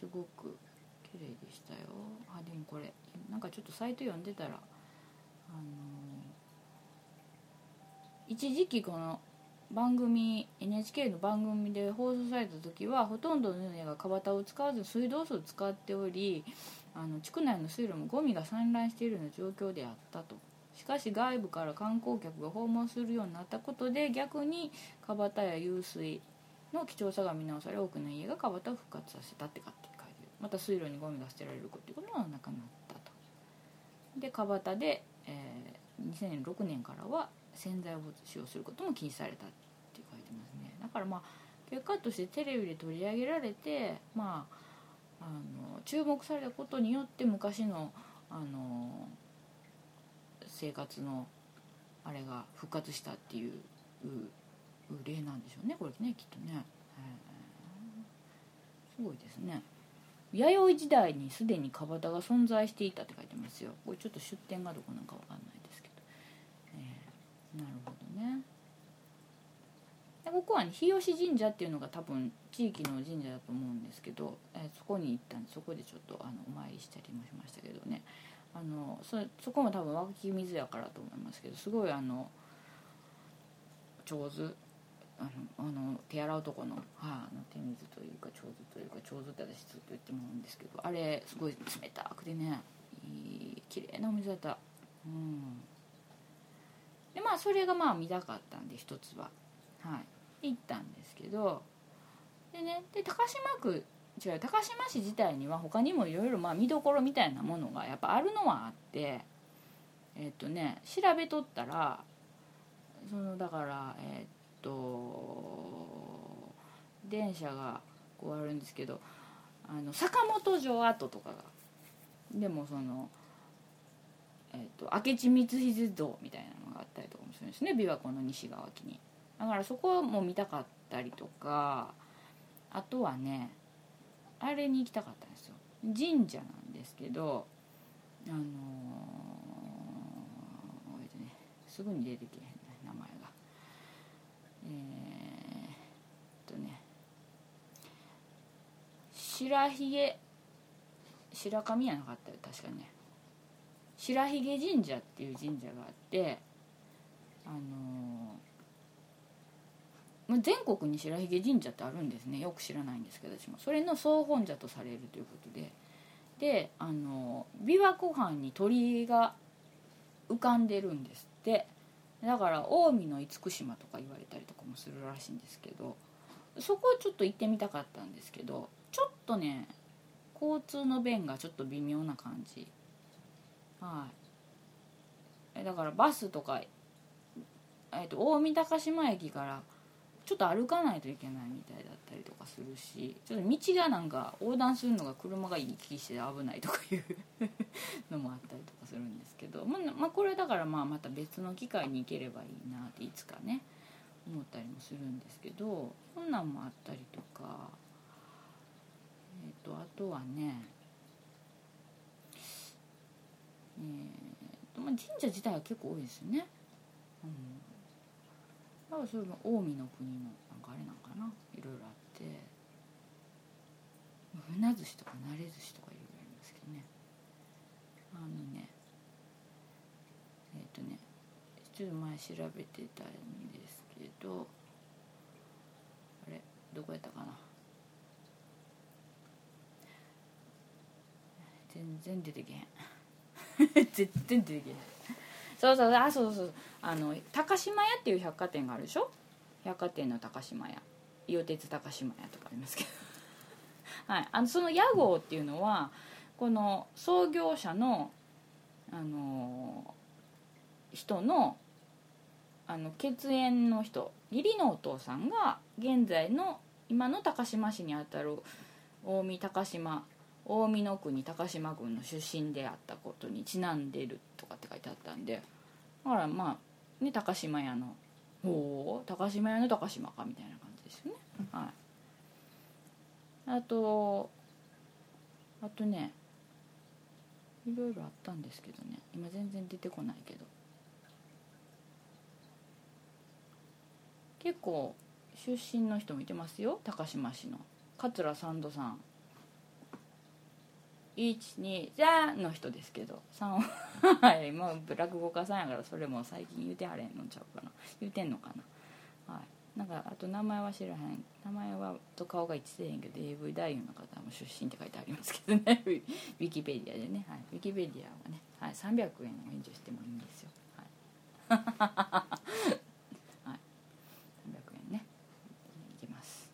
すごく綺麗でしたよ。あでもこれなんかちょっとサイト読んでたらあの一時期この番組 NHK の番組で放送された時はほとんどの船が川端を使わず水道水を使っておりあの地区内の水路もゴミが散乱しているような状況であったと。しかし外部から観光客が訪問するようになったことで逆に川端や湧水の貴重さが見直され多くの家が川端を復活させたって書いてる。また水路にゴミが捨てられるっていうことがなくなったと。で川端で、えー、2006年からは洗剤を使用することも禁止されたって書いてますね。だからまあ結果としてテレビで取り上げられてまああの注目されたことによって昔のあの生活のあれが復活したっていう例なんでしょうねこれねきっとね、すごいですね。弥生時代にすでに川端が存在していたって書いてますよ。これちょっと出典がどこなんかわかんないですけど、えー、なるほどね。でここは、ね、日吉神社っていうのが多分地域の神社だと思うんですけど、え、そこに行ったんでそこでちょっとあのお参りしたりもしましたけどね。あのそそこも多分湧き水やからと思いますけどすごいあの上手。あのあの手洗うとこの,、はあ、の手水というか上手というか上手って私ずっと言ってもらうんですけどあれすごい冷たくてねいい綺麗なお水だった。うん。でまあそれがまあ見たかったんで一つは。はい。行ったんですけどでねで高島区違う高島市自体には他にもいろいろ見どころみたいなものがやっぱあるのはあってえっとね調べとったらそのだからえっと電車がこうあるんですけどあの坂本城跡とかがでもその、えーと、明智光秀像みたいなのがあったりとかもするんですね琵琶湖の西側木に。だからそこも見たかったりとかあとはねあれに行きたかったんですよ。神社なんですけどあのー、ね、すぐに出てけへん名前が。えー、っとね白ひげ白神やなかったよ確かね。白ひげ神社っていう神社があってあのー、全国に白ひげ神社ってあるんですね。よく知らないんですけど私も。それの総本社とされるということで。であの琵琶湖畔に鳥居が浮かんでるんですって。だから近江の厳島とか言われたりとかもするらしいんですけど。そこをちょっと行ってみたかったんですけどちょっとね交通の便がちょっと微妙な感じ。はい。だからバスとか、えーと、近江高島駅からちょっと歩かないといけないみたいだったりとかするしちょっと道がなんか横断するのが車が行き来して危ないとかいうのもあったりとかするんですけど、まあ、まあ、これだからまあまた別の機会に行ければいいなっていつかね思ったりもするんですけどそんなんもあったりとかえっ、ー、とあとはねえーとまあ、神社自体は結構多いですよね。うんだからそれも近江の国のなんかあれなんかな。いろいろあって。船寿司とか慣れ寿司とかいろいろありますけどね。あのねえっ、ー、とねちょっと前調べてたんですけどあれどこやったかな。全然出てけへん。[LAUGHS] 全然出てけへん。そうそう。あそうそうあの高島屋っていう百貨店があるでしょ？百貨店の高島屋。伊予鉄高島屋とかありますけど。[LAUGHS] はい、あのその屋号っていうのはこの創業者の、あの人のあの血縁の人義理のお父さんが現在の今の高島市にあたる近江高島近江の国高島郡の出身であったことにちなんでるとかって書いてあったんでだからまあね高島屋のおお高島屋の高島かみたいな感じですよね。はい。あとあとねいろいろあったんですけどね。今全然出てこないけど。結構出身の人もいてますよ高島市の。桂三度さん123の人ですけど3は。いもう落語家さんやからそれも最近言うてはれんのちゃうかな。言うてんのかな。はい。なんかあと名前は知らへん。名前はと顔が一致せへんけど AV 男優の方も出身って書いてありますけどね。[LAUGHS] ウィキペディアでね、はい、ウィキペディアはね、はい、300円を援助してもいいんですよ。はい、[LAUGHS] はい、300円ね。いきます。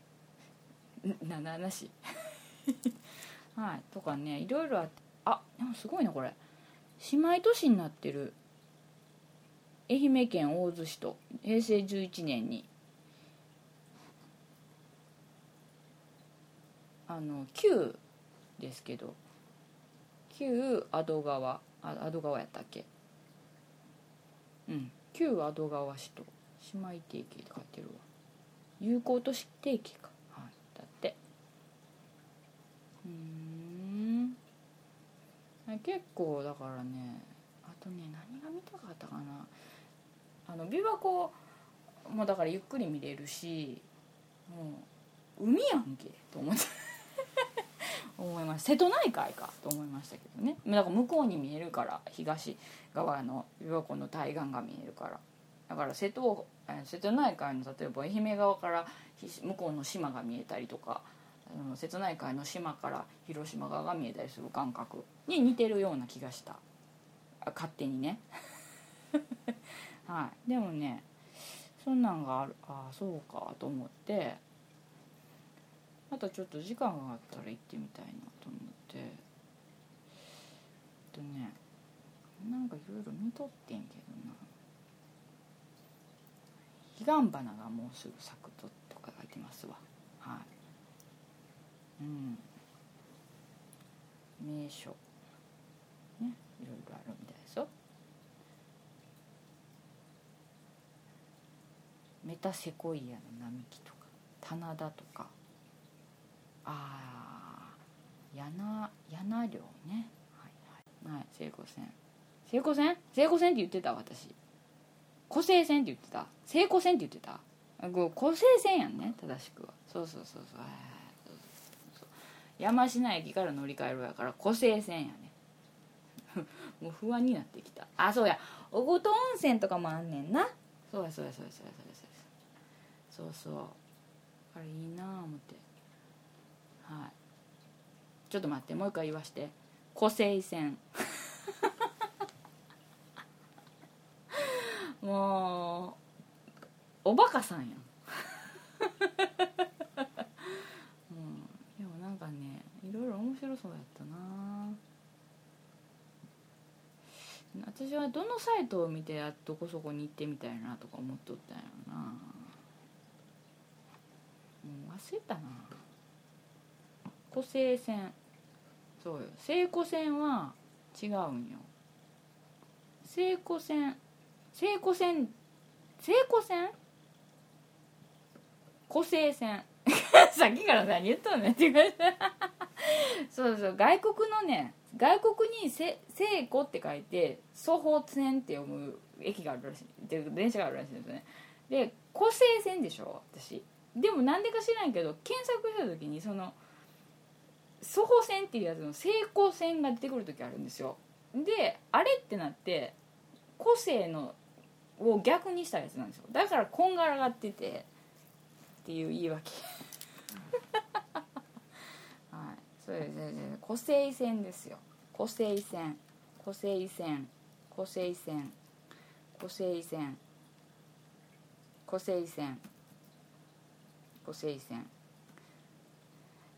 何の話はい。とかねいろいろあってあでもすごいなこれ。姉妹都市になってる。愛媛県大洲市と平成11年に。あの旧ですけど。旧阿戸川。あ阿戸川やったっけ。うん。旧阿戸川市と姉妹提携って書いてるわ。友好都市提携か。はい。だって。うん。結構だからねあとね何が見たかったかな。あの琵琶湖もだからゆっくり見れるしもう海やんけと思って思いました。瀬戸内海かと思いましたけどね。だから向こうに見えるから東側の琵琶湖の対岸が見えるから。だから瀬戸瀬戸内海の例えば愛媛側から向こうの島が見えたりとか瀬戸内海の島から広島側が見えたりする感覚に似てるような気がした。あ勝手にね。[LAUGHS] はい。でもねそんなんがあるああそうかと思って。またちょっと時間があったら行ってみたいなと思って。えっとねなんかいろいろ見とってんけどな。彼岸花がもうすぐ咲くととか書いてますわ。うん。名所。ねいろいろあるみたいですよ。メタセコイアの並木とか棚田とか。ああ柳柳寮ね。はいはい。はい聖子線。聖子線？聖子線って言ってた私。湖西線って言ってた。聖子線って言ってた。湖西線やんね正しくは。そうそうそうそう。はい。山科駅から乗り換えるやから湖西線やね。[LAUGHS] もう不安になってきた。あそうや。小琴温泉とかもあんねんな。そうやそうやそうやそうやそうやそうそうあれいいなあ思って。はい。ちょっと待ってもう一回言わして。湖西線。[LAUGHS] もうおバカさんやん、うん、でもなんかねいろいろ面白そうやったな。私はどのサイトを見てやっとこそこに行ってみたいなとか思っとったんやろな。もう忘れたな。湖西線。そうよ。西湖線は違うんよ。西湖線。西湖線。西湖線？湖西線。[LAUGHS] さっきから何言ったのねって言われ [LAUGHS] そうそう外国のね外国に西湖って書いて蘇宝線って読む駅があるらしい電車があるらしいんですよね。で湖西線でしょ私。でもなんでか知らんけど検索した時にその蘇宝線っていうやつの西湖線が出てくる時あるんですよ。であれってなって個性のを逆にしたやつなんですよ。だからこんがらがっててっていう言い訳はいそうですね個性線ですよ個性線個性線個性線個性線個性線個性線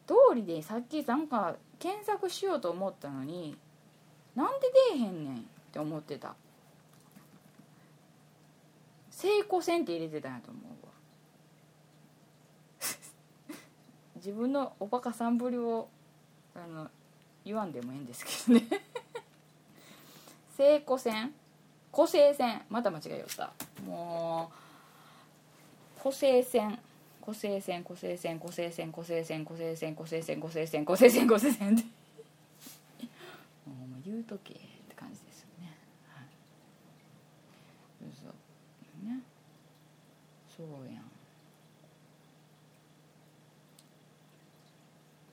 通りでさっきなんか検索しようと思ったのになんで出えへんねんって思ってた聖子線って入れてたんやと思うわ自分のおバカさんぶりをあの言わんでもええんですけどね。聖子線。湖西線。また間違えよった。もう湖西線。湖西線湖西線湖西線湖西線湖西線湖西線湖西線湖西線湖西線って。もう言うとけって感じですよね。はい。そうね。そうやん。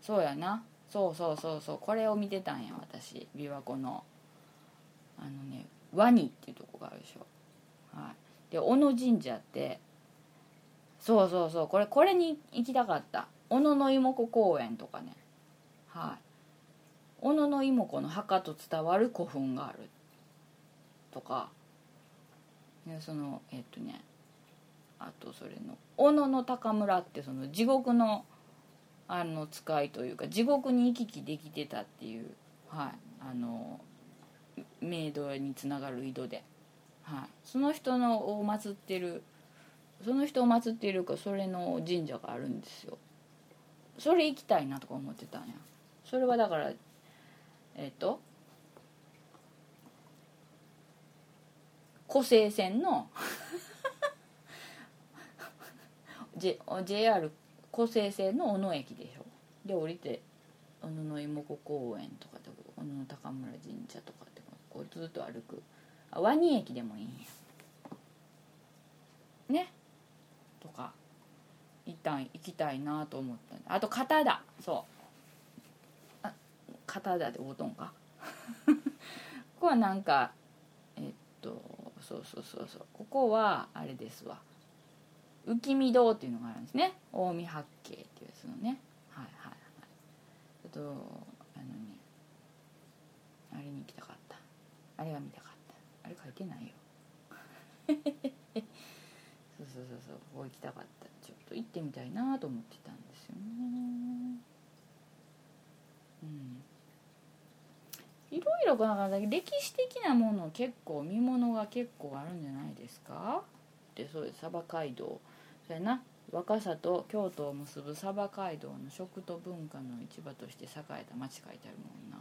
そうやな。そうそうそうそうこれを見てたんや私。琵琶湖の。あのねワニっていうとこがあるでしょ。はい。で小野神社ってそうそうそうこれこれに行きたかった。小野の妹子公園とかね。はい。小野の妹子の墓と伝わる古墳があるとか。でそのえっとねあとそれの小野の高村ってその地獄のあの使いというか地獄に行き来できてたっていう、はい、あのメイドにつながる井戸で、はい、その人のを祀ってるその人を祀っているかそれの神社があるんですよ。それ行きたいなとか思ってたんや。それはだからえっ、と湖西線の [LAUGHS] J JR 湖西線の小野駅でしょ。で降りて小野の妹子公園とかで小野の高村神社とかってこうずっと歩く。あワニ駅でもいいんや。ね。とか一旦行きたいなと思ったあと片田そう。あ片田でおうとんか。[LAUGHS] ここはなんかえっとそうそうそうそう。ここはあれですわ。浮見堂っていうのがあるんですね。近江八景っていうやつのね。はいはいはい。あとあのねあれに行きたかった。あれが見たかった。あれ書いてないよ。[LAUGHS] そうそうそうそう。ここ行きたかった。ちょっと行ってみたいなと思ってたんですよね。うん。いろいろなんか歴史的なもの結構見物が結構あるんじゃないですか？でそうです。鯖街道。それな。若さと京都を結ぶ鯖街道の食と文化の市場として栄えた町書いてあるもんな。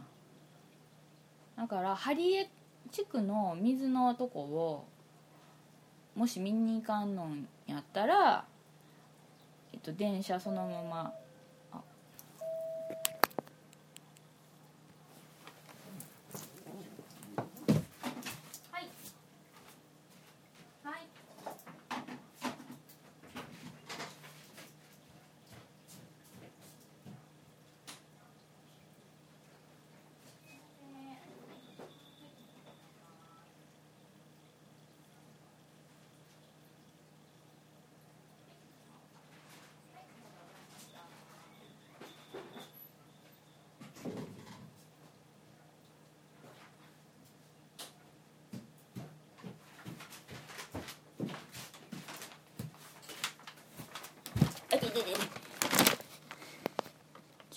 だから針江地区の水のとこをもし見に行かんのんやったら、えっと、電車そのまま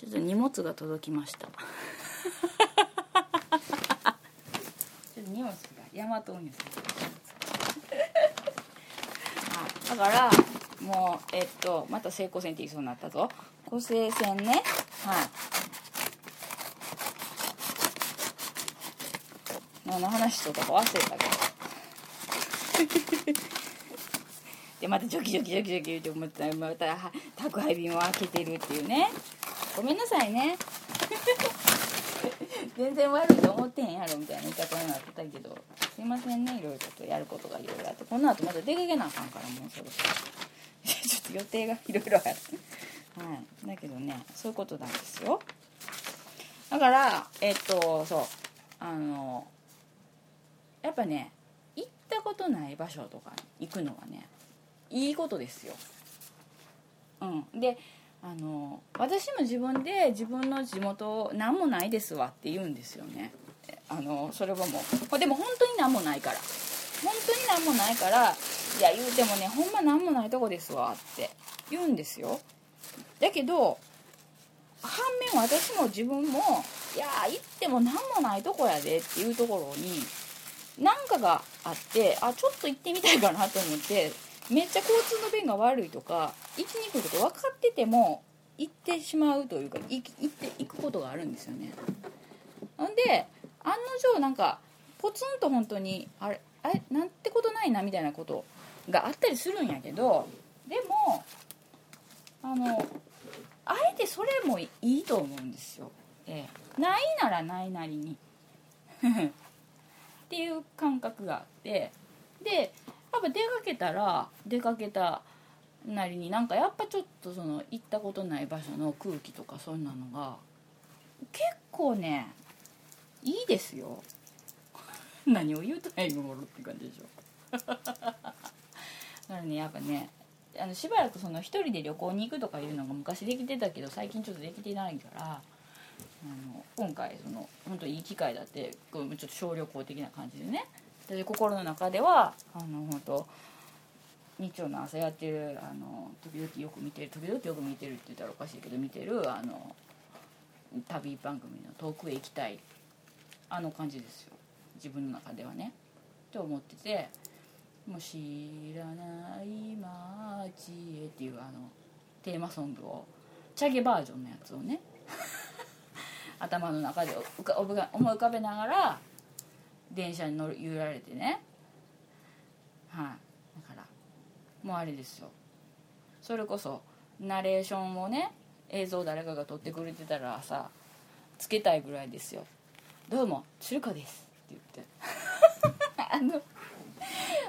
ちょっと荷物が届きました。ちょっと荷物がヤマト運輸さんだからもうえっとまた成功線って言いそうになったぞ。湖西線ね。はい。何の話しとか忘れたけど。[LAUGHS] でまたジョキジョキジョキジョキ言って思ったらまた宅配便を開けてるっていうねごめんなさいね。[LAUGHS] 全然悪いと思ってへんやろみたいな言い方になってたけどすいませんねいろいろとやることがいろいろあって。この後また出かけなあかんからもうそろそろ。[LAUGHS] ちょっと予定がいろいろあるはい。だけどねそういうことなんですよ。だからえっとそう。あのやっぱね行ったことない場所とかに行くのはねいいことですよ。うん、であの私も自分で自分の地元何もないですわって言うんですよね。あのそれはもうでも本当に何もないから。本当に何もないからいや言うてもねほんま何もないとこですわって言うんですよ。だけど反面私も自分もいや行っても何もないとこやでっていうところに何かがあってあちょっと行ってみたいかなと思ってめっちゃ交通の便が悪いとか行きにくいこと分かってても行ってしまうというか行って行くことがあるんですよね。ほんで案の定なんかポツンと本当にあれあれなんてことないなみたいなことがあったりするんやけどでもあのあえてそれもいいと思うんですよ、ええ、ないならないなりに。[LAUGHS] っていう感覚があって。でっぱ出かけたら出かけたなりになんかやっぱちょっとその行ったことない場所の空気とかそんなのが結構ねいいですよ。[LAUGHS] 何を言うとないのもろって感じでしょ。だからねやっぱねあのしばらくその一人で旅行に行くとかいうのが昔できてたけど最近ちょっとできてないからあの今回その本当いい機会だってちょっと小旅行的な感じでねで心の中ではあの本当日曜の朝やってるあの時々よく見てる時々よく見てるって言ったらおかしいけど見てるあの旅番組の「遠くへ行きたい」あの感じですよ自分の中ではね。と思ってて「もう知らない街へ」っていうあのテーマソングをチャゲバージョンのやつをね [LAUGHS] 頭の中で思い浮かべながら電車に乗る揺られてね。はい。だからもうあれですよ。それこそナレーションをね映像誰かが撮ってくれてたらさつけたいぐらいですよ「どうも鶴子です」って言って。[LAUGHS] あの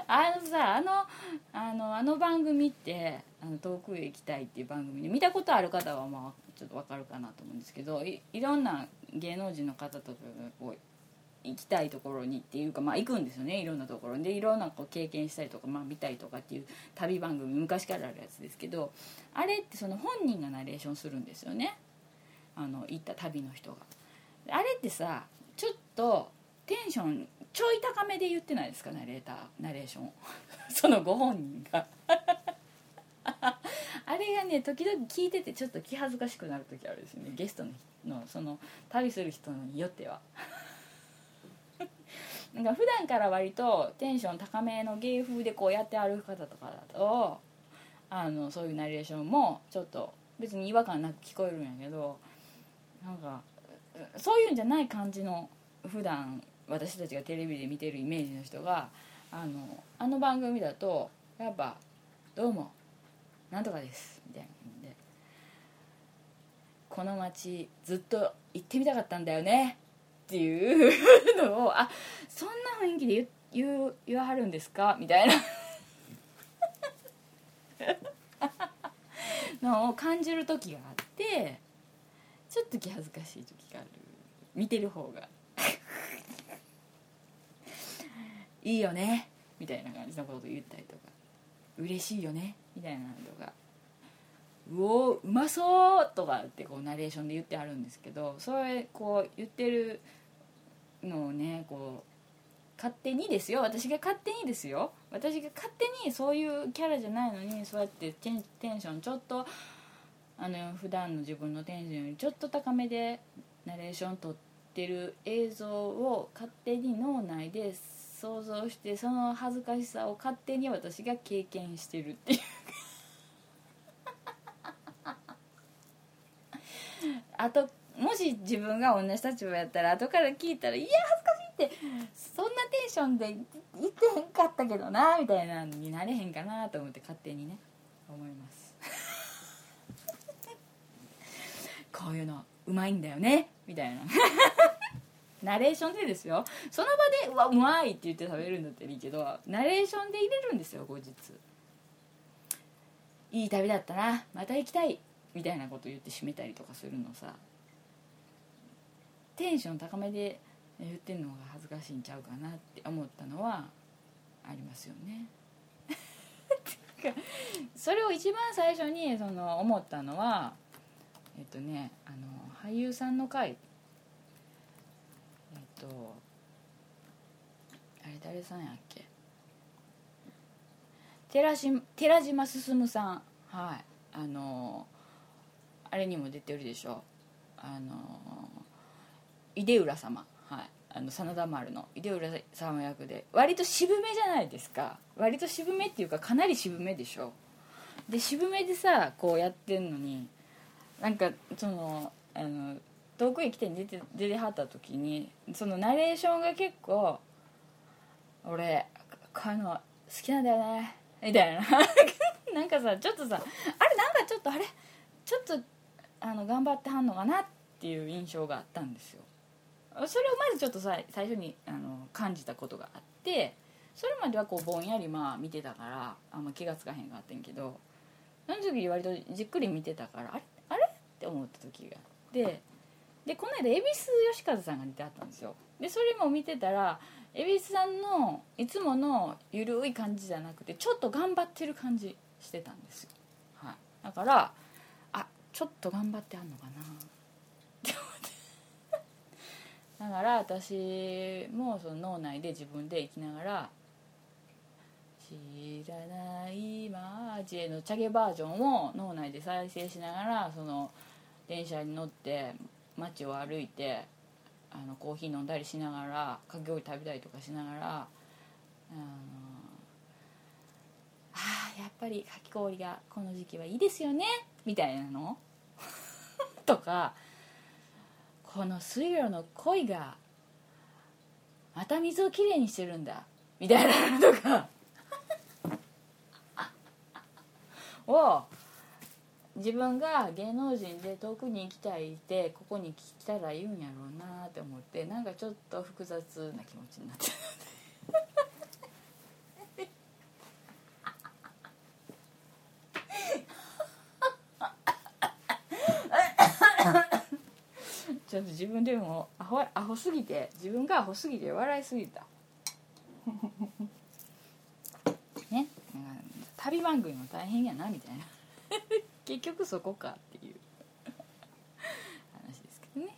あのさあのあのあの番組って「あの遠くへ行きたい」っていう番組で見たことある方はまあちょっと分かるかなと思うんですけどいいろんな芸能人の方とかがこう行きたいところにっていうかまあ行くんですよねいろんなところでいろんなこう経験したりとか、まあ、見たりとかっていう旅番組昔からあるやつですけどあれってその本人がナレーションするんですよね。あの行った旅の人が。あれってさちょっとテンションちょい高めで言ってないですかナレーターナレーション。[LAUGHS] そのご本人が。[LAUGHS] あれがね時々聞いててちょっと気恥ずかしくなる時あるですよね。ゲストのその旅する人によっては。なんか普段から割とテンション高めの芸風でこうやって歩く方とかだとあのそういうナレーションもちょっと別に違和感なく聞こえるんやけどなんかそういうんじゃない感じの普段私たちがテレビで見てるイメージの人があのあの番組だとやっぱ「どうもなんとかです」みたいなで「この街ずっと行ってみたかったんだよね」っていうのを「あそんな雰囲気で言言言わはるんですか?」みたいな。[LAUGHS] のを感じる時があってちょっと気恥ずかしい時がある。見てる方が。いいよねみたいな感じのこと言ったりとか。嬉しいよねみたいなのとか。うおうまそうとかってこうナレーションで言ってあるんですけどそれこう言ってるのをねこう勝手にですよ。私が勝手にですよ。私が勝手にそういうキャラじゃないのにそうやってテンションちょっとあの普段の自分のテンションよりちょっと高めでナレーション撮ってる映像を勝手に脳内で想像してその恥ずかしさを勝手に私が経験してるっていう。あ [LAUGHS] ともし自分が同じ立場やったら後から聞いたら「いや恥ずかしい」ってそんなテンションで言ってへんかったけどなみたいなのになれへんかなと思って勝手にね思います。[LAUGHS] こういうのうまいんだよねみたいな。[LAUGHS] ナレーションでですよ。その場で「うわうまい!」って言って食べるんだったらいいけどナレーションで入れるんですよ後日。いい旅だったなまた行きたいみたいなこと言って締めたりとかするのさ。テンション高めで言ってんのが恥ずかしいんちゃうかなって思ったのはありますよね。それを一番最初にその思ったのはえっとねあの俳優さんの回。えっとあれ誰さんやっけ？寺島寺島進さん。はい。あのあれにも出てるでしょ。あの出浦様。はい。あの真田丸の井出浦様役で割と渋めじゃないですか。割と渋めっていうかかなり渋めでしょ。で渋めでさこうやってんのになんかそのあの遠くへ来て出て出てはった時にそのナレーションが結構「俺こういうの好きなんだよね」みたいな。[LAUGHS] なんかさちょっとさあれなんかちょっとあれちょっとあの頑張ってはんのかなっていう印象があったんですよ。それをまずちょっとさ最初にあの感じたことがあってそれまではこうぼんやりまあ見てたからあんま気が付かへんかったんけどその時割とじっくり見てたからあれあれ？って思った時があってでこの間恵比寿義和さんが出てあったんですよ。でそれも見てたら恵比寿さんのいつものゆるい感じじゃなくてちょっと頑張ってる感じしてたんですよ、はい、だからあちょっと頑張ってあんのかな。だから私もその脳内で自分で生きながら「知らない一へのチャゲバージョンを脳内で再生しながらその電車に乗って街を歩いてあのコーヒー飲んだりしながらかき氷食べたりとかしながらあのあやっぱりかき氷がこの時期はいいですよねみたいなの？[LAUGHS] とかこの水路の鯉がまた水をきれいにしてるんだ。みたいなのとか。[LAUGHS] を自分が芸能人で遠くに行きたいってここに来たら言うんやろうなって思ってなんかちょっと複雑な気持ちになっちゃうちょっと自分でもアホアホすぎて自分がアホすぎて笑いすぎた。[LAUGHS] ね？旅番組も大変やなみたいな。[LAUGHS] 結局そこかっていう。話ですけどね。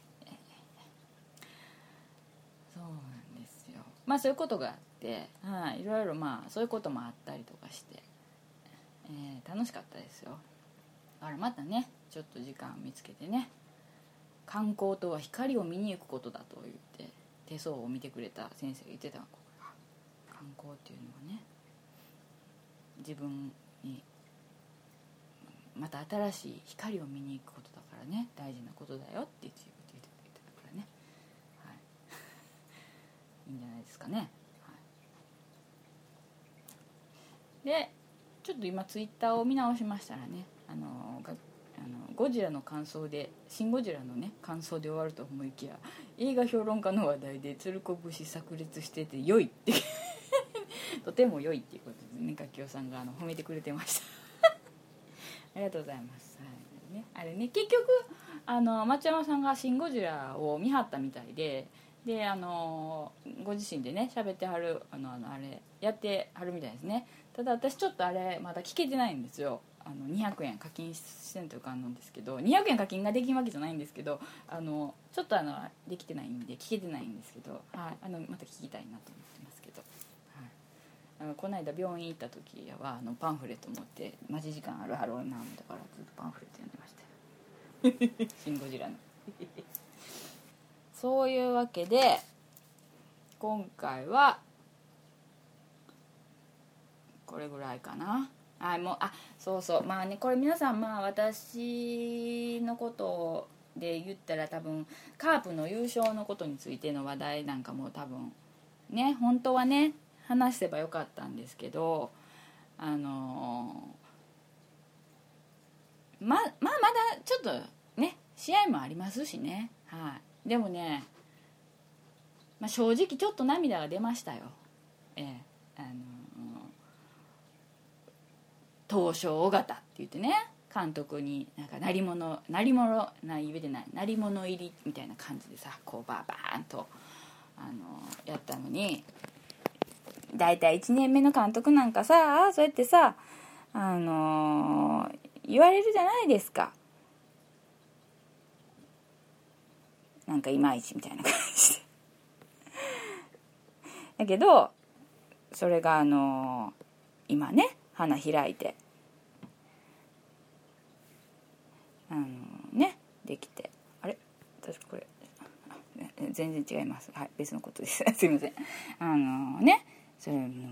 そうなんですよ。まあそういうことがあって、はい、いろいろまあそういうこともあったりとかして、えー楽しかったですよ。だからまたねちょっと時間を見つけてね。観光とは光を見に行くことだと言って手相を見てくれた先生が言ってた観光っていうのはね自分にまた新しい光を見に行くことだからね大事なことだよって言って言ってたからね、はい、[LAUGHS] いいんじゃないですかね、はい、でちょっと今ツイッターを見直しましたらねあのあのゴジラの感想で「シン・ゴジラ」のね感想で終わると思いきや映画評論家の話題で鶴子節炸裂してて良いって [LAUGHS] とても良いっていうことでね楽器さんがあの褒めてくれてました。[LAUGHS] ありがとうございます、はい。ね、あれね結局あの松山さんが「シン・ゴジラ」を見張ったみたいでであのご自身でね喋ってはるあのあのあれやってはるみたいですね。ただ私ちょっとあれまだ聞けてないんですよ。あの200円課金してんというかなんですけど200円課金ができるわけじゃないんですけどあのちょっとあのできてないんで聞けてないんですけど、はい、あのまた聞きたいなと思ってますけど、はい、あのこの間病院行った時はあのパンフレット持って待ち時間あるはろうなだからずっとパンフレット読んでました「[LAUGHS] シン・ゴジラ」の。そういうわけで今回はこれぐらいかな。あもうあそうそう。まあねこれ皆さんまあ私のことで言ったら多分カープの優勝のことについての話題なんかも多分ね本当はね話せばよかったんですけどあのままあまだちょっとね試合もありますしね。はい。でもね、まあ、正直ちょっと涙が出ましたよ。ええ。あの東証尾形って言ってね監督になんか鳴り物鳴り物な言えてない鳴り物入りみたいな感じでさこうバーバーンとあのやったのに大体1年目の監督なんかさそうやってさあの言われるじゃないですか。なんかいまいちみたいな感じで。だけどそれがあの今ね花開いて。あのねできて。あれ？私これ。[LAUGHS] 全然違います。はい別のことです。[LAUGHS] すいません。あのねそれも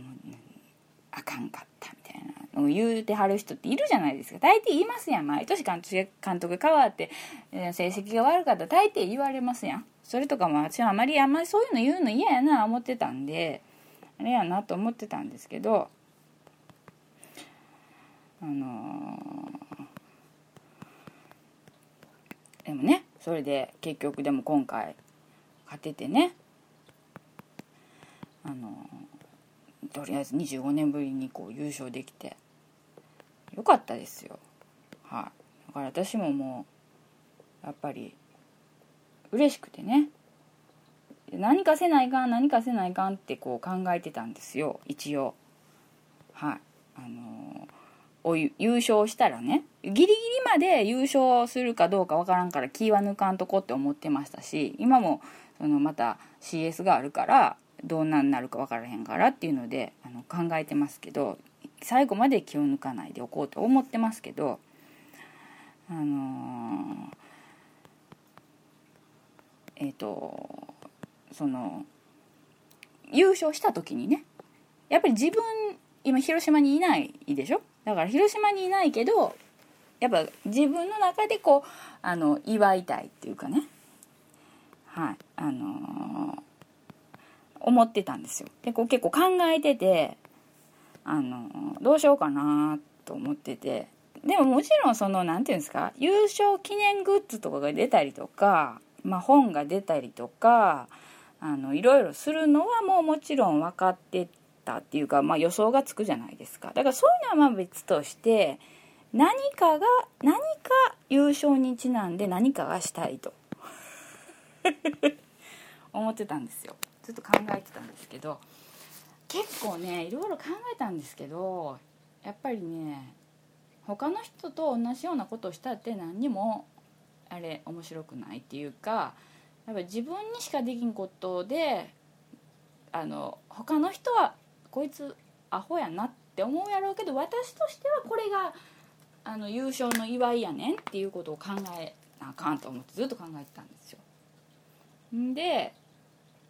あかんかったみたいなのを言うてはる人っているじゃないですか。大抵言いますやん。毎年監督監督変わってえー成績が悪かったら大抵言われますやん。それとかも私はあまりあんまりそういうの言うの嫌やな思ってたんであれやなと思ってたんですけどあのーでもねそれで結局でも今回勝ててねあのーとりあえず25年ぶりにこう優勝できてよかったですよ。はい。だから私ももうやっぱり嬉しくてね。何かせないかん何かせないかんってこう考えてたんですよ一応。はい。あのーお優勝したらねギリギリまで優勝するかどうかわからんから気は抜かんとこって思ってましたし今もそのまた CS があるからどんなんなるか分からへんからっていうのであの考えてますけど最後まで気を抜かないでおこうと思ってますけどあのー、えっ、ー、とその優勝した時にねやっぱり自分今広島にいないでしょ？だから広島にいないけどやっぱ自分の中でこうあの祝いたいっていうかね。はい。あのー、思ってたんですよ。でこう結構考えててあのー、どうしようかなと思ってて。でももちろんその何て言うんですか優勝記念グッズとかが出たりとか、まあ、本が出たりとかあのいろいろするのはもうもちろん分かってたっていうか、まあ、予想がつくじゃないですか。だからそういうのはまあ別として何かが何か優勝にちなんで何かがしたいと。[LAUGHS] 思ってたんですよ。ずっと考えてたんですけど結構ねいろいろ考えたんですけどやっぱりね他の人と同じようなことをしたって何にもあれ面白くないっていうかやっぱ自分にしかできんことであの他の人はこいつアホやなって思うやろうけど私としてはこれがあの優勝の祝いやねんっていうことを考えなあかんと思ってずっと考えてたんですよ。で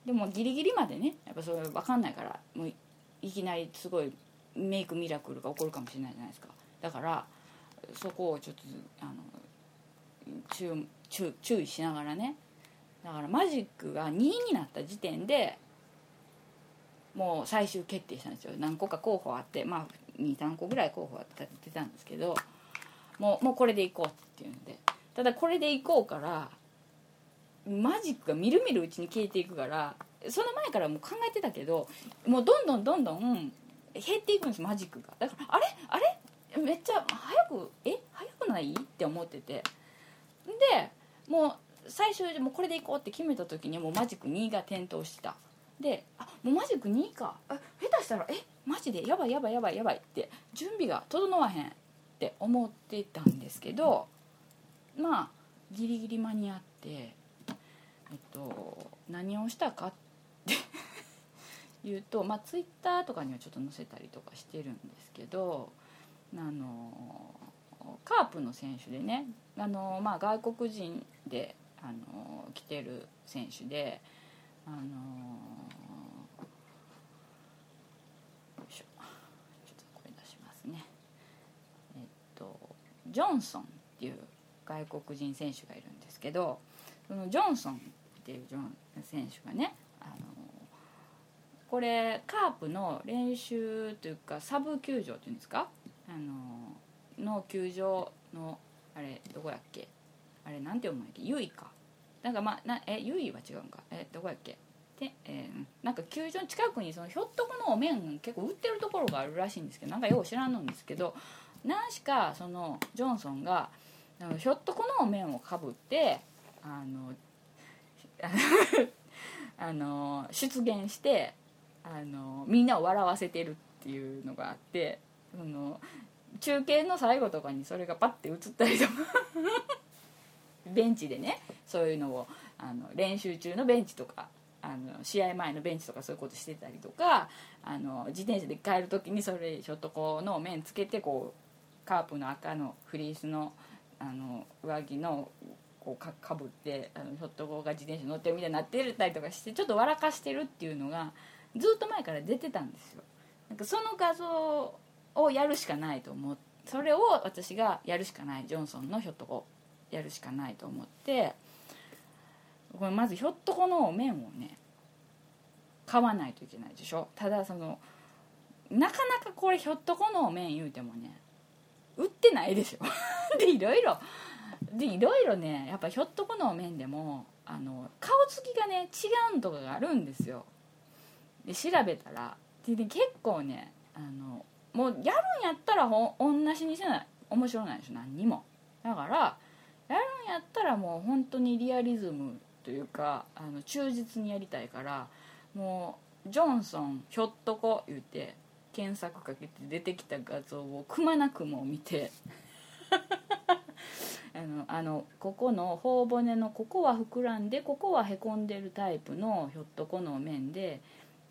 でもギリギリまでねやっぱそれ分かんないからもういきなりすごいメイクミラクルが起こるかもしれないじゃないですかだからそこをちょっとあの注注意しながらねだからマジックが2位になった時点でもう最終決定したんですよ。何個か候補あってまあ23個ぐらい候補は出たんですけどもうもうこれでいこうっていうんで。ただこれでいこうからマジックがみるみるうちに消えていくからその前からもう考えてたけどもうどんどんどんどん減っていくんですマジックが。だからあれ？あれ？めっちゃ早くえ？早くない？って思ってて。でもう最初でもこれでいこうって決めた時にもうマジック2が点灯してた。であもうマジック2か。あ下手したらえマジで？やばいやばいやばいやばい。って準備が整わへんって思ってたんですけどまあギリギリ間に合ってえっと何をしたかって [LAUGHS] いうとまあツイッターとかにはちょっと載せたりとかしてるんですけどあのカープの選手でねあの、まあ、外国人であの来てる選手であのよいしょちょっと声出しますねえっとジョンソンっていう外国人選手がいるんですけどそのジョンソンっていうジョン選手がねあのこれカープの練習というかサブ球場っていうんですか？あのの球場のあれどこやっけ？あれなんて読むんやっけ？ゆいか。なんかまあなえゆいは違うんか？えどこやっけ？で、えー、なんか球場の近くにそのひょっとこのお面結構売ってるところがあるらしいんですけどなんかよう知らんのんですけど何しかそのジョンソンがひょっとこの面をかぶってあの [LAUGHS] あの出現してあのみんなを笑わせてるっていうのがあってその中継の最後とかにそれがパッて映ったりとか。[LAUGHS] ベンチでねそういうのをあの練習中のベンチとかあの試合前のベンチとかそういうことしてたりとかあの自転車で帰る時にそれちょっとこの面つけてこうカープの赤のフリースのあの上着のこうかかぶってあのひょっとこが自転車乗ってるみたいになってるたりとかしてちょっと笑かしてるっていうのがずっと前から出てたんですよ。なんかその画像をやるしかないと思ってそれを私がやるしかないジョンソンのひょっとこやるしかないと思ってこれまずひょっとこの麺をね買わないといけないでしょ。ただそのなかなかこれひょっとこの麺言うてもね売ってないでしょ [LAUGHS] でいろいろ。でいろいろねやっぱひょっとこの麺でもあの顔つきがね違うんとかがあるんですよ。で調べたらで結構ねあのもうやるんやったらほ同じにせない。面白ないでしょ何にも。だからやるんやったらもう本当にリアリズムというかあの忠実にやりたいからもうジョンソンひょっとこ言うて検索かけて出てきた画像をくまなくも見て。[LAUGHS] あのあのここの頬骨のここは膨らんでここはへこんでるタイプのひょっとこの面で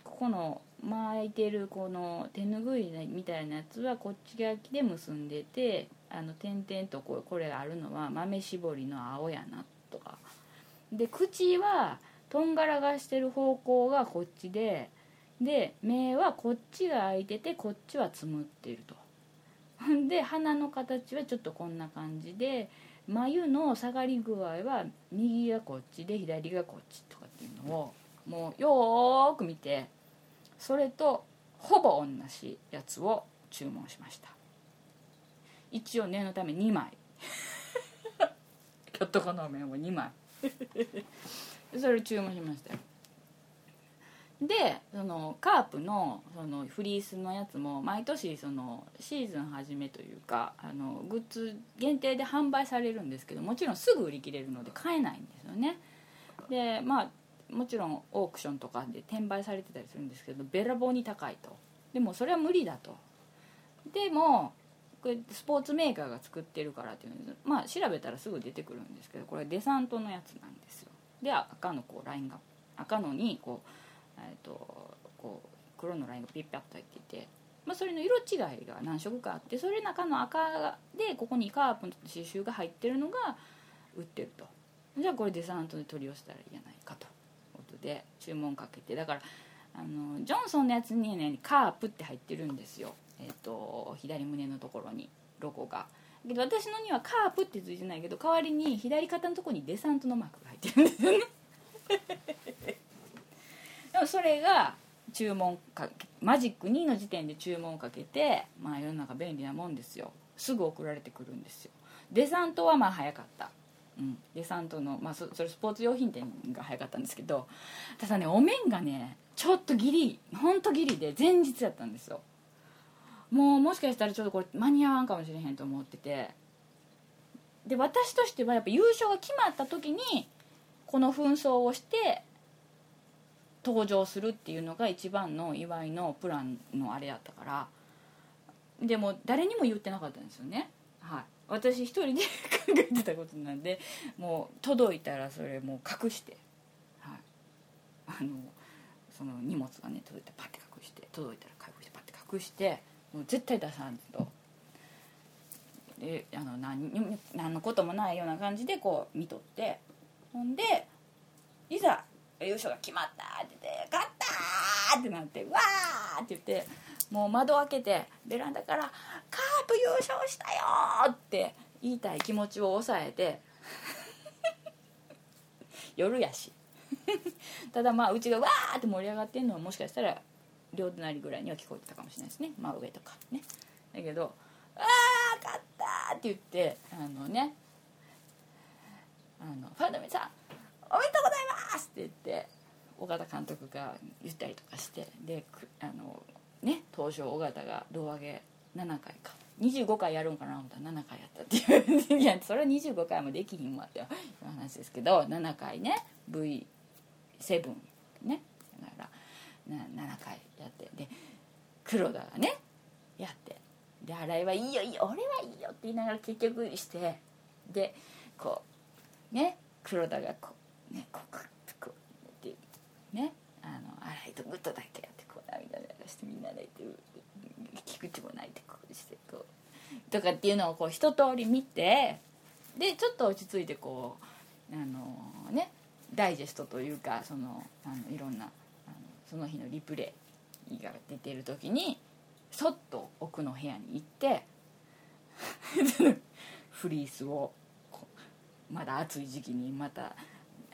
ここの巻いてるこの手ぬぐいみたいなやつはこっち側で結んでてあの点々とこうこれあるのは豆絞りの青やなとか。で口はとんがらがしてる方向がこっちでで目はこっちが開いててこっちはつむっていると。[LAUGHS] で鼻の形はちょっとこんな感じで眉の下がり具合は右がこっちで左がこっちとかっていうのをもうよーく見てそれとほぼ同じやつを注文しました。一応念のため2枚。[LAUGHS] ひょっとこの麺を2枚。[LAUGHS] それ注文しましたよ。でそのカープのそのフリースのやつも毎年そのシーズン初めというかあのグッズ限定で販売されるんですけどもちろんすぐ売り切れるので買えないんですよね。でまあもちろんオークションとかで転売されてたりするんですけどべらぼうに高いと。でもそれは無理だと。でもこれスポーツメーカーが作ってるからっていうのでまあ調べたらすぐ出てくるんですけどこれデサントのやつなんですよ。で赤のこうラインが赤のにこうえー、とこう黒のラインがピッピャッと入っていて、まあ、それの色違いが何色かあってそれ中の赤でここにカープの刺繍が入ってるのが売ってると。じゃあこれデサントで取り寄せたらいいじゃないかということで注文かけて。だからあのジョンソンのやつにねカープって入ってるんですよ、えーと、左胸のところにロゴが。けど私のにはカープってついてないけど代わりに左肩のとこにデサントのマークが入ってるんですよね。でもそれが注文かマジック2の時点で注文をかけてまあ世の中便利なもんですよ。すぐ送られてくるんですよ。デサントはまあ早かった。うん、デサントの、まあ、そそれスポーツ用品店が早かったんですけどただねお面がねちょっとギリほんとギリで前日やったんですよ。もうもしかしたらちょっとこれ間に合わんかもしれへんと思ってて。で私としてはやっぱ優勝が決まった時にこの紛争をして登場するっていうのが一番の祝いのプランのあれやったから。でも誰にも言ってなかったんですよね。はい。私一人で考えてたことなんでもう届いたらそれもう隠して。はい。あのその荷物がね届いてパッて隠して届いたら隠してパッて隠してもう絶対出さんと。であの何何のこともないような感じでこう見とって。ほんでいざ優勝が決まったって言って「勝った!」ってなって「わー!」って言ってもう窓開けてベランダから「カープ優勝したよ!」って言いたい気持ちを抑えて [LAUGHS] 夜やし [LAUGHS] ただまあうちがわーって盛り上がってんのはもしかしたら両隣ぐらいには聞こえてたかもしれないですね真上とかねだけど「ああ勝った!」って言ってあのねあのファンの皆さんおめでとうございます!」って言って尾形監督が言ったりとかしてであのね東証尾形が胴上げ7回か。25回やるんかな？思ったら7回やったっていう。[LAUGHS] いやそれは25回もできひんわっていう [LAUGHS] 話ですけど7回ね V7 ね。だから7回やって。で黒田がねやって。で新井はいいよいいよ。俺はいいよって言いながら結局して。でこうね黒田がこうねこうこうってねあの洗いとグッドだけやってこう涙流してみんな泣いて菊池も泣いてこうしてこうとかっていうのをこう一通り見てでちょっと落ち着いてこうあのねダイジェストというかそのあのいろんなあのその日のリプレイが出てる時にそっと奥の部屋に行って [LAUGHS] フリースをまだ暑い時期にまた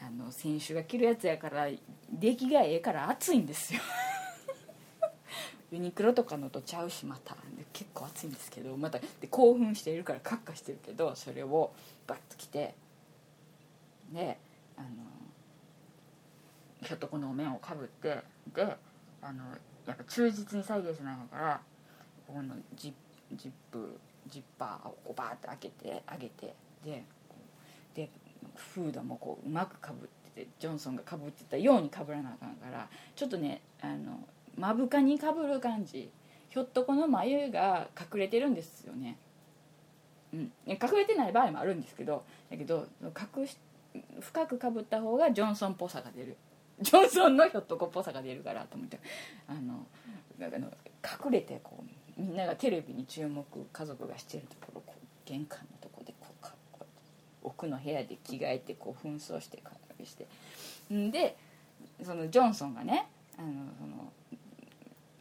あの選手が着るやつやから出来がええから暑いんですよ。[LAUGHS] ユニクロとかのとちゃうしまた。結構暑いんですけどまた。で興奮しているからカッカしてるけどそれをバッと着て。であのひょっとこのお面をかぶってであのやっぱ忠実に再現しないからこのジジップジッパーをこうバーって開けて上げてででフードもこううまくかぶっててジョンソンがかぶってたようにかぶらなあかんからちょっとねあの目深にかぶる感じひょっとこの眉が隠れてるんですよね、うん、隠れてない場合もあるんですけどだけど隠し深くかぶった方がジョンソンっぽさが出る。ジョンソンのひょっとこっぽさが出るからと思ってあのあの隠れてこうみんながテレビに注目家族がしてるところこう玄関の奥の部屋で着替えてこう紛争してかして。んでそのジョンソンがねあのその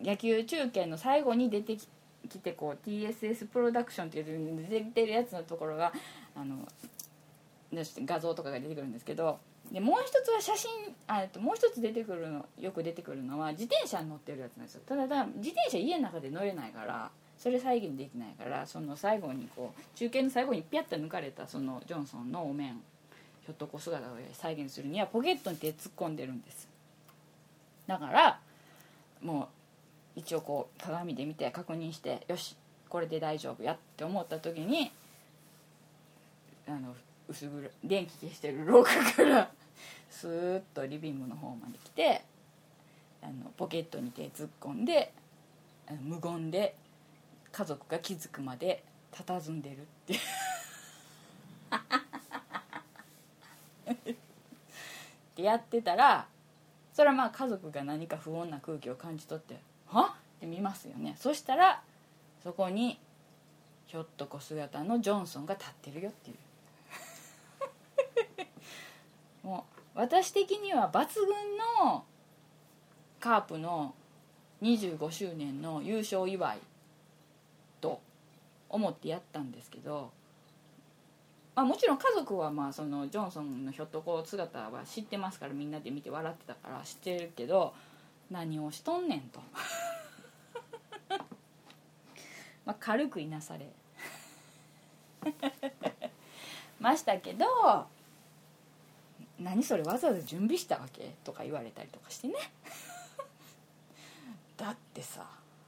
野球中継の最後に出てきてこう TSS プロダクションっていう出てるやつのところがあの画像とかが出てくるんですけどでもう一つは写真あともう一つ出てくるのよく出てくるのは自転車に乗ってるやつなんですよ。ただ自転車家の中で乗れないからそれ再現できないからその最後にこう中継の最後にピャッと抜かれたそのジョンソンのお面ひょっとこ姿を再現するにはポケットに手突っ込んでるんです。だからもう一応こう鏡で見て確認してよしこれで大丈夫やって思った時にあの薄暗電気消してる廊下から [LAUGHS] スーッとリビングの方まで来てあのポケットに手突っ込んで無言で家族が気づくまで佇んでるっていう。[LAUGHS] ってやってたらそれはまあ家族が何か不穏な空気を感じ取って「は？って見ますよね。そしたらそこにひょっとこ姿のジョンソンが立ってるよっていう。[LAUGHS] もう私的には抜群のカープの25周年の優勝祝い思ってやったんですけどまあ、もちろん家族はまあそのジョンソンのひょっとこ姿は知ってますからみんなで見て笑ってたから知ってるけど何をしとんねんと。[LAUGHS] まあ軽くいなされ。[LAUGHS] ましたけど何それわざわざ準備したわけ？とか言われたりとかしてね。[LAUGHS] だってさ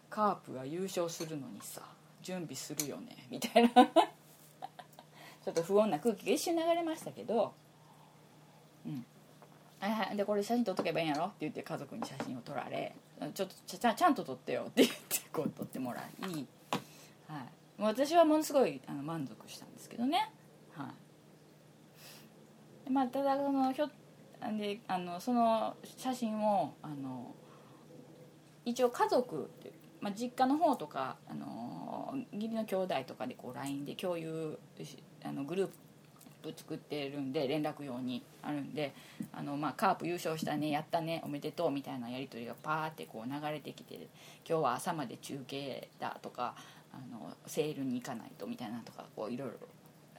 カープが優勝するのにさ準備するよね。[LAUGHS] みたいな。ちょっと不穏な空気が一瞬流れましたけど。うん。はいはい。でこれ写真撮っとけばいいんやろ？って言って家族に写真を撮られ。ちょっとちゃちゃんと撮ってよって言って [LAUGHS] こう撮ってもらい、はい、私はものすごいあの満足したんですけどね。はい。まあただそのひょであのその写真をあの一応家族まあ、実家の方とか、あの義理の兄弟とかでこう LINE で共有あのグループ作ってるんで連絡用にあるんであの、まあ、カープ優勝したねやったねおめでとうみたいなやり取りがパーってこう流れてきて今日は朝まで中継だとかあのセールに行かないとみたいなとかこういろいろ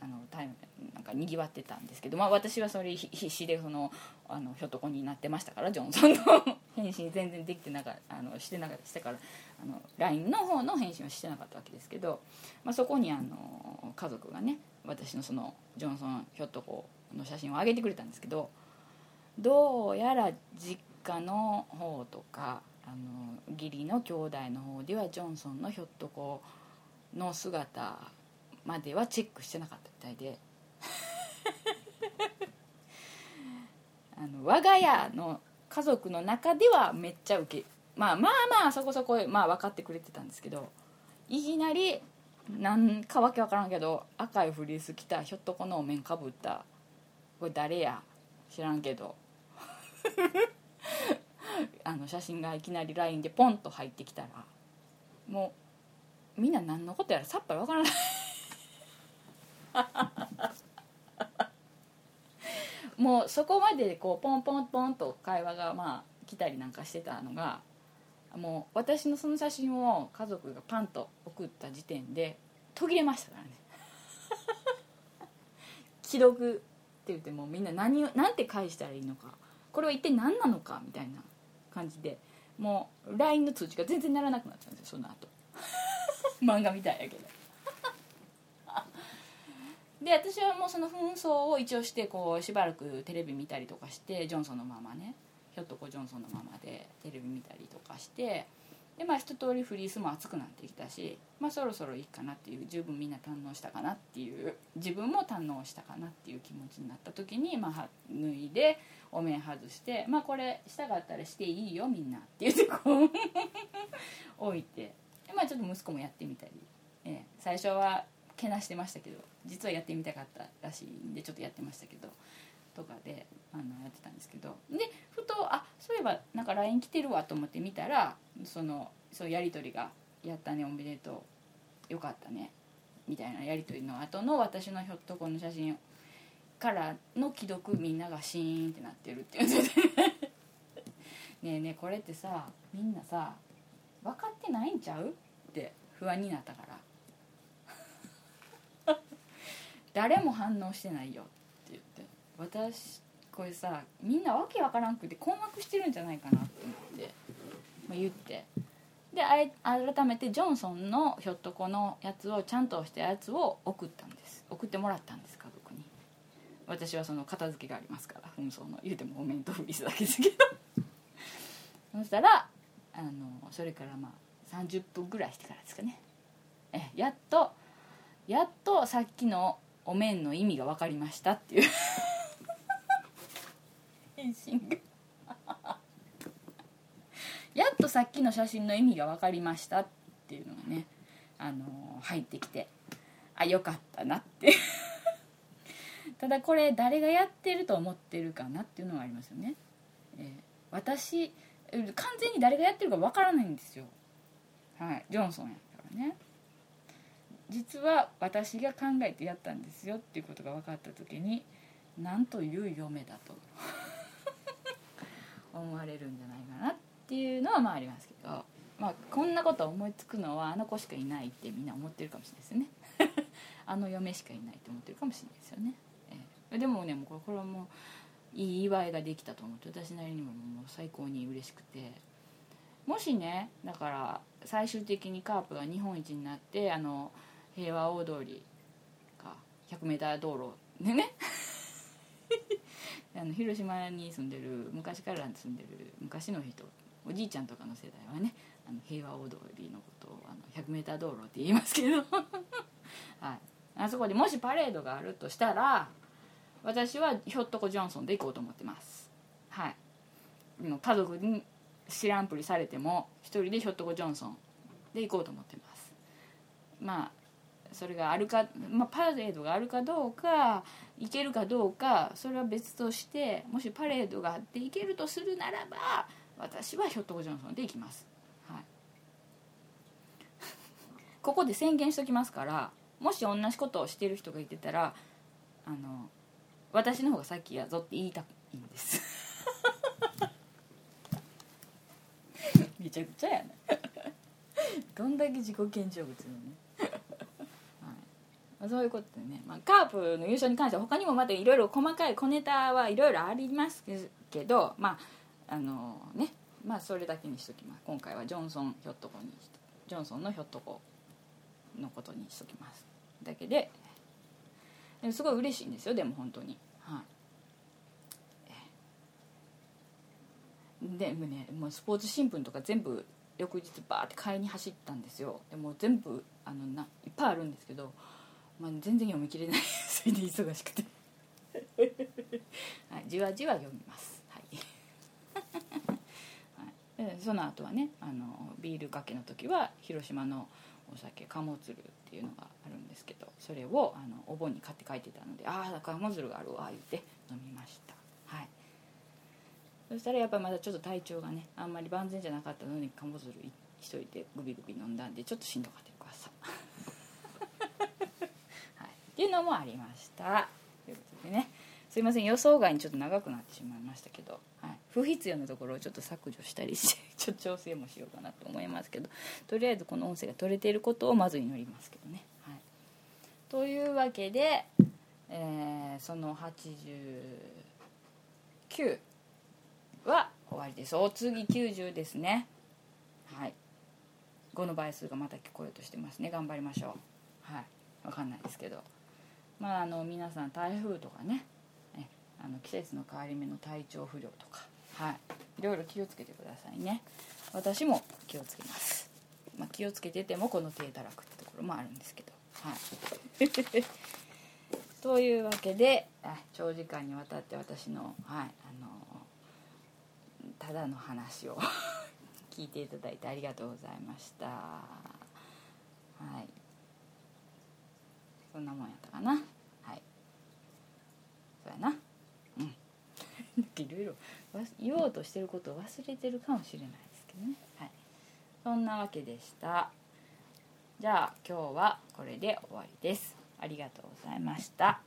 あのタイムなんかにぎわってたんですけど、まあ、私はそれ必死でそのあのひょっとこになってましたからジョンソンの返信全然できてなかあのしてなかったしてからあの LINE の方の返信はしてなかったわけですけど、まあ、そこにあの家族がね私のそのジョンソンひょっとこの写真を上げてくれたんですけどどうやら実家の方とかあの義理の兄弟の方ではジョンソンのひょっとこの姿まではチェックしてなかったみたいで。[LAUGHS] あの我が家の家族の中ではめっちゃウケまあまあまあそこそこまあ分かってくれてたんですけどいきなりなんかわけわからんけど赤いフリース着たひょっとこのお面かぶったこれ誰や？知らんけど。[LAUGHS] あの写真がいきなり LINE でポンと入ってきたらもうみんな何のことやらさっぱりわからない。[LAUGHS] もうそこまでこうポンポンポンと会話がまあ来たりなんかしてたのがもう私のその写真を家族がパンと送った時点で途切れましたからね。[LAUGHS] 既読って言ってもみんな何を何て返したらいいのか。これは一体何なのかみたいな感じでもう LINE の通知が全然ならなくなったんですよその後。[LAUGHS] 漫画みたいやけど。で私はもうその紛争を一応してこうしばらくテレビ見たりとかしてジョンソンのままね。ひょっとこジョンソンのままでテレビ見たりとかしてでまあ一通りフリースも熱くなってきたし、まあ、そろそろいいかなっていう十分みんな堪能したかなっていう自分も堪能したかなっていう気持ちになった時に、まあ、脱いでお面外して「まあこれしたかったらしていいよみんな」って言ってこう [LAUGHS] 置いて。で、まあ、ちょっと息子もやってみたり、え、最初はけなしてましたけど実はやってみたかったらしいんでちょっとやってましたけどとかであのやってたんですけど。でふとあそういえばなんか LINE 来てるわと思って見たらそのそうやり取りが「やったねおめでとう。よかったね」みたいなやり取りの後の私のひょっとこの写真からの既読みんながシーンってなってるっていう [LAUGHS] ねえねえこれってさみんなさ分かってないんちゃう？って不安になったから。誰も反応してないよって言って私これさみんなわけわからんくて困惑してるんじゃないかなって思って、まあ、言って。であ改めてジョンソンのひょっとこのやつをちゃんとしたやつを送ったんです。送ってもらったんです家族に。私はその片付けがありますから紛争の言うてもお面とフリスだけですけど。[LAUGHS] そしたらあのそれからまあ30分ぐらいしてからですかね。えやっとやっとさっきのお面の意味が分かりましたっていう。返信が。やっとさっきの写真の意味が分かりましたっていうのがねあの入ってきて。あよかったなってただこれ誰がやってると思ってるかなっていうのがありますよね、えー私完全に誰がやってるか分からないんですよ。はいジョンソンやからね。実は私が考えてやったんですよっていうことが分かった時になんという嫁だと。[LAUGHS] 思われるんじゃないかなっていうのはまあありますけど、まあ、こんなこと思いつくのはあの子しかいないってみんな思ってるかもしれないですね。[LAUGHS] あの嫁しかいないって思ってるかもしれないですよね、えーでもねもうこれこれはもういい祝いができたと思って私なりにももう最高に嬉しくて。もしねだから最終的にカープが日本一になってあの平和大通りか 100m 道路でね。[LAUGHS] あの広島に住んでる昔から住んでる昔の人おじいちゃんとかの世代はねあの平和大通りのことをあの 100m 道路って言いますけど、[LAUGHS] はい、あそこでもしパレードがあるとしたら私はひょっとこジョンソンで行こうと思ってます。はい。家族に知らんぷりされても一人でひょっとこジョンソンで行こうと思ってます。まあそれがあるか、まあ、パレードがあるかどうか行けるかどうかそれは別としてもしパレードがあって行けるとするならば私はひょっとこジョンソンで行きます、はい、[LAUGHS] ここで宣言しときますからもし同じことをしてる人がいてたらあの私の方が先やぞって言いたいんです。[LAUGHS] めちゃくちゃやね [LAUGHS] どんだけ自己顕示欲強いねはい、そういうことでね、まあ、カープの優勝に関しては他にもまたいろいろ細かい小ネタはいろいろありますけどまああのね。まあそれだけにしときます。今回はジョンソンひょっとこにジョンソンのひょっとこのことにしときます。だけですごい嬉しいんですよ。でも本当に。はい。でもねもうスポーツ新聞とか全部翌日バーって買いに走ったんですよ。でも全部あのないっぱいあるんですけど、まあ、全然読み切れない。[LAUGHS] それで忙しくて、はい、じわじわ読みます。はい、[LAUGHS] はい、その後はねあのビールかけの時は広島のお酒鴨鶴っていうのがあるんですけどそれをあのお盆に買って帰ってたので「ああ鴨鶴があるわ」言って飲みました。はい。そしたらやっぱまだちょっと体調がねあんまり万全じゃなかったのに鴨鶴一人でグビグビ飲んだんでちょっとしんどかった翌朝はいっていうのもありました。ということでね。すいません予想外にちょっと長くなってしまいましたけど、はい、不必要なところをちょっと削除したりして [LAUGHS] ちょっと調整もしようかなと思いますけど。とりあえずこの音声が取れていることをまず祈りますけどね、はい、というわけで、えーその89は終わりです。お次90ですね。はい。5の倍数がまた聞こえようとしてますね。頑張りましょう。はい。分かんないですけど。まああの皆さん台風とかね。あの季節の変わり目の体調不良とか。はい。いろいろ気をつけてくださいね。私も気をつけます、まあ、気をつけててもこの低たらくってところもあるんですけど。はい。[LAUGHS] というわけで長時間にわたって私のはいあのただの話を [LAUGHS] 聞いていただいてありがとうございました。はい。そんなもんやったかな。はい。そうやな。うん。[LAUGHS] いろいろ言おうとしてることを忘れてるかもしれないですけどね。はい。そんなわけでした。じゃあ今日はこれで終わりです。ありがとうございました。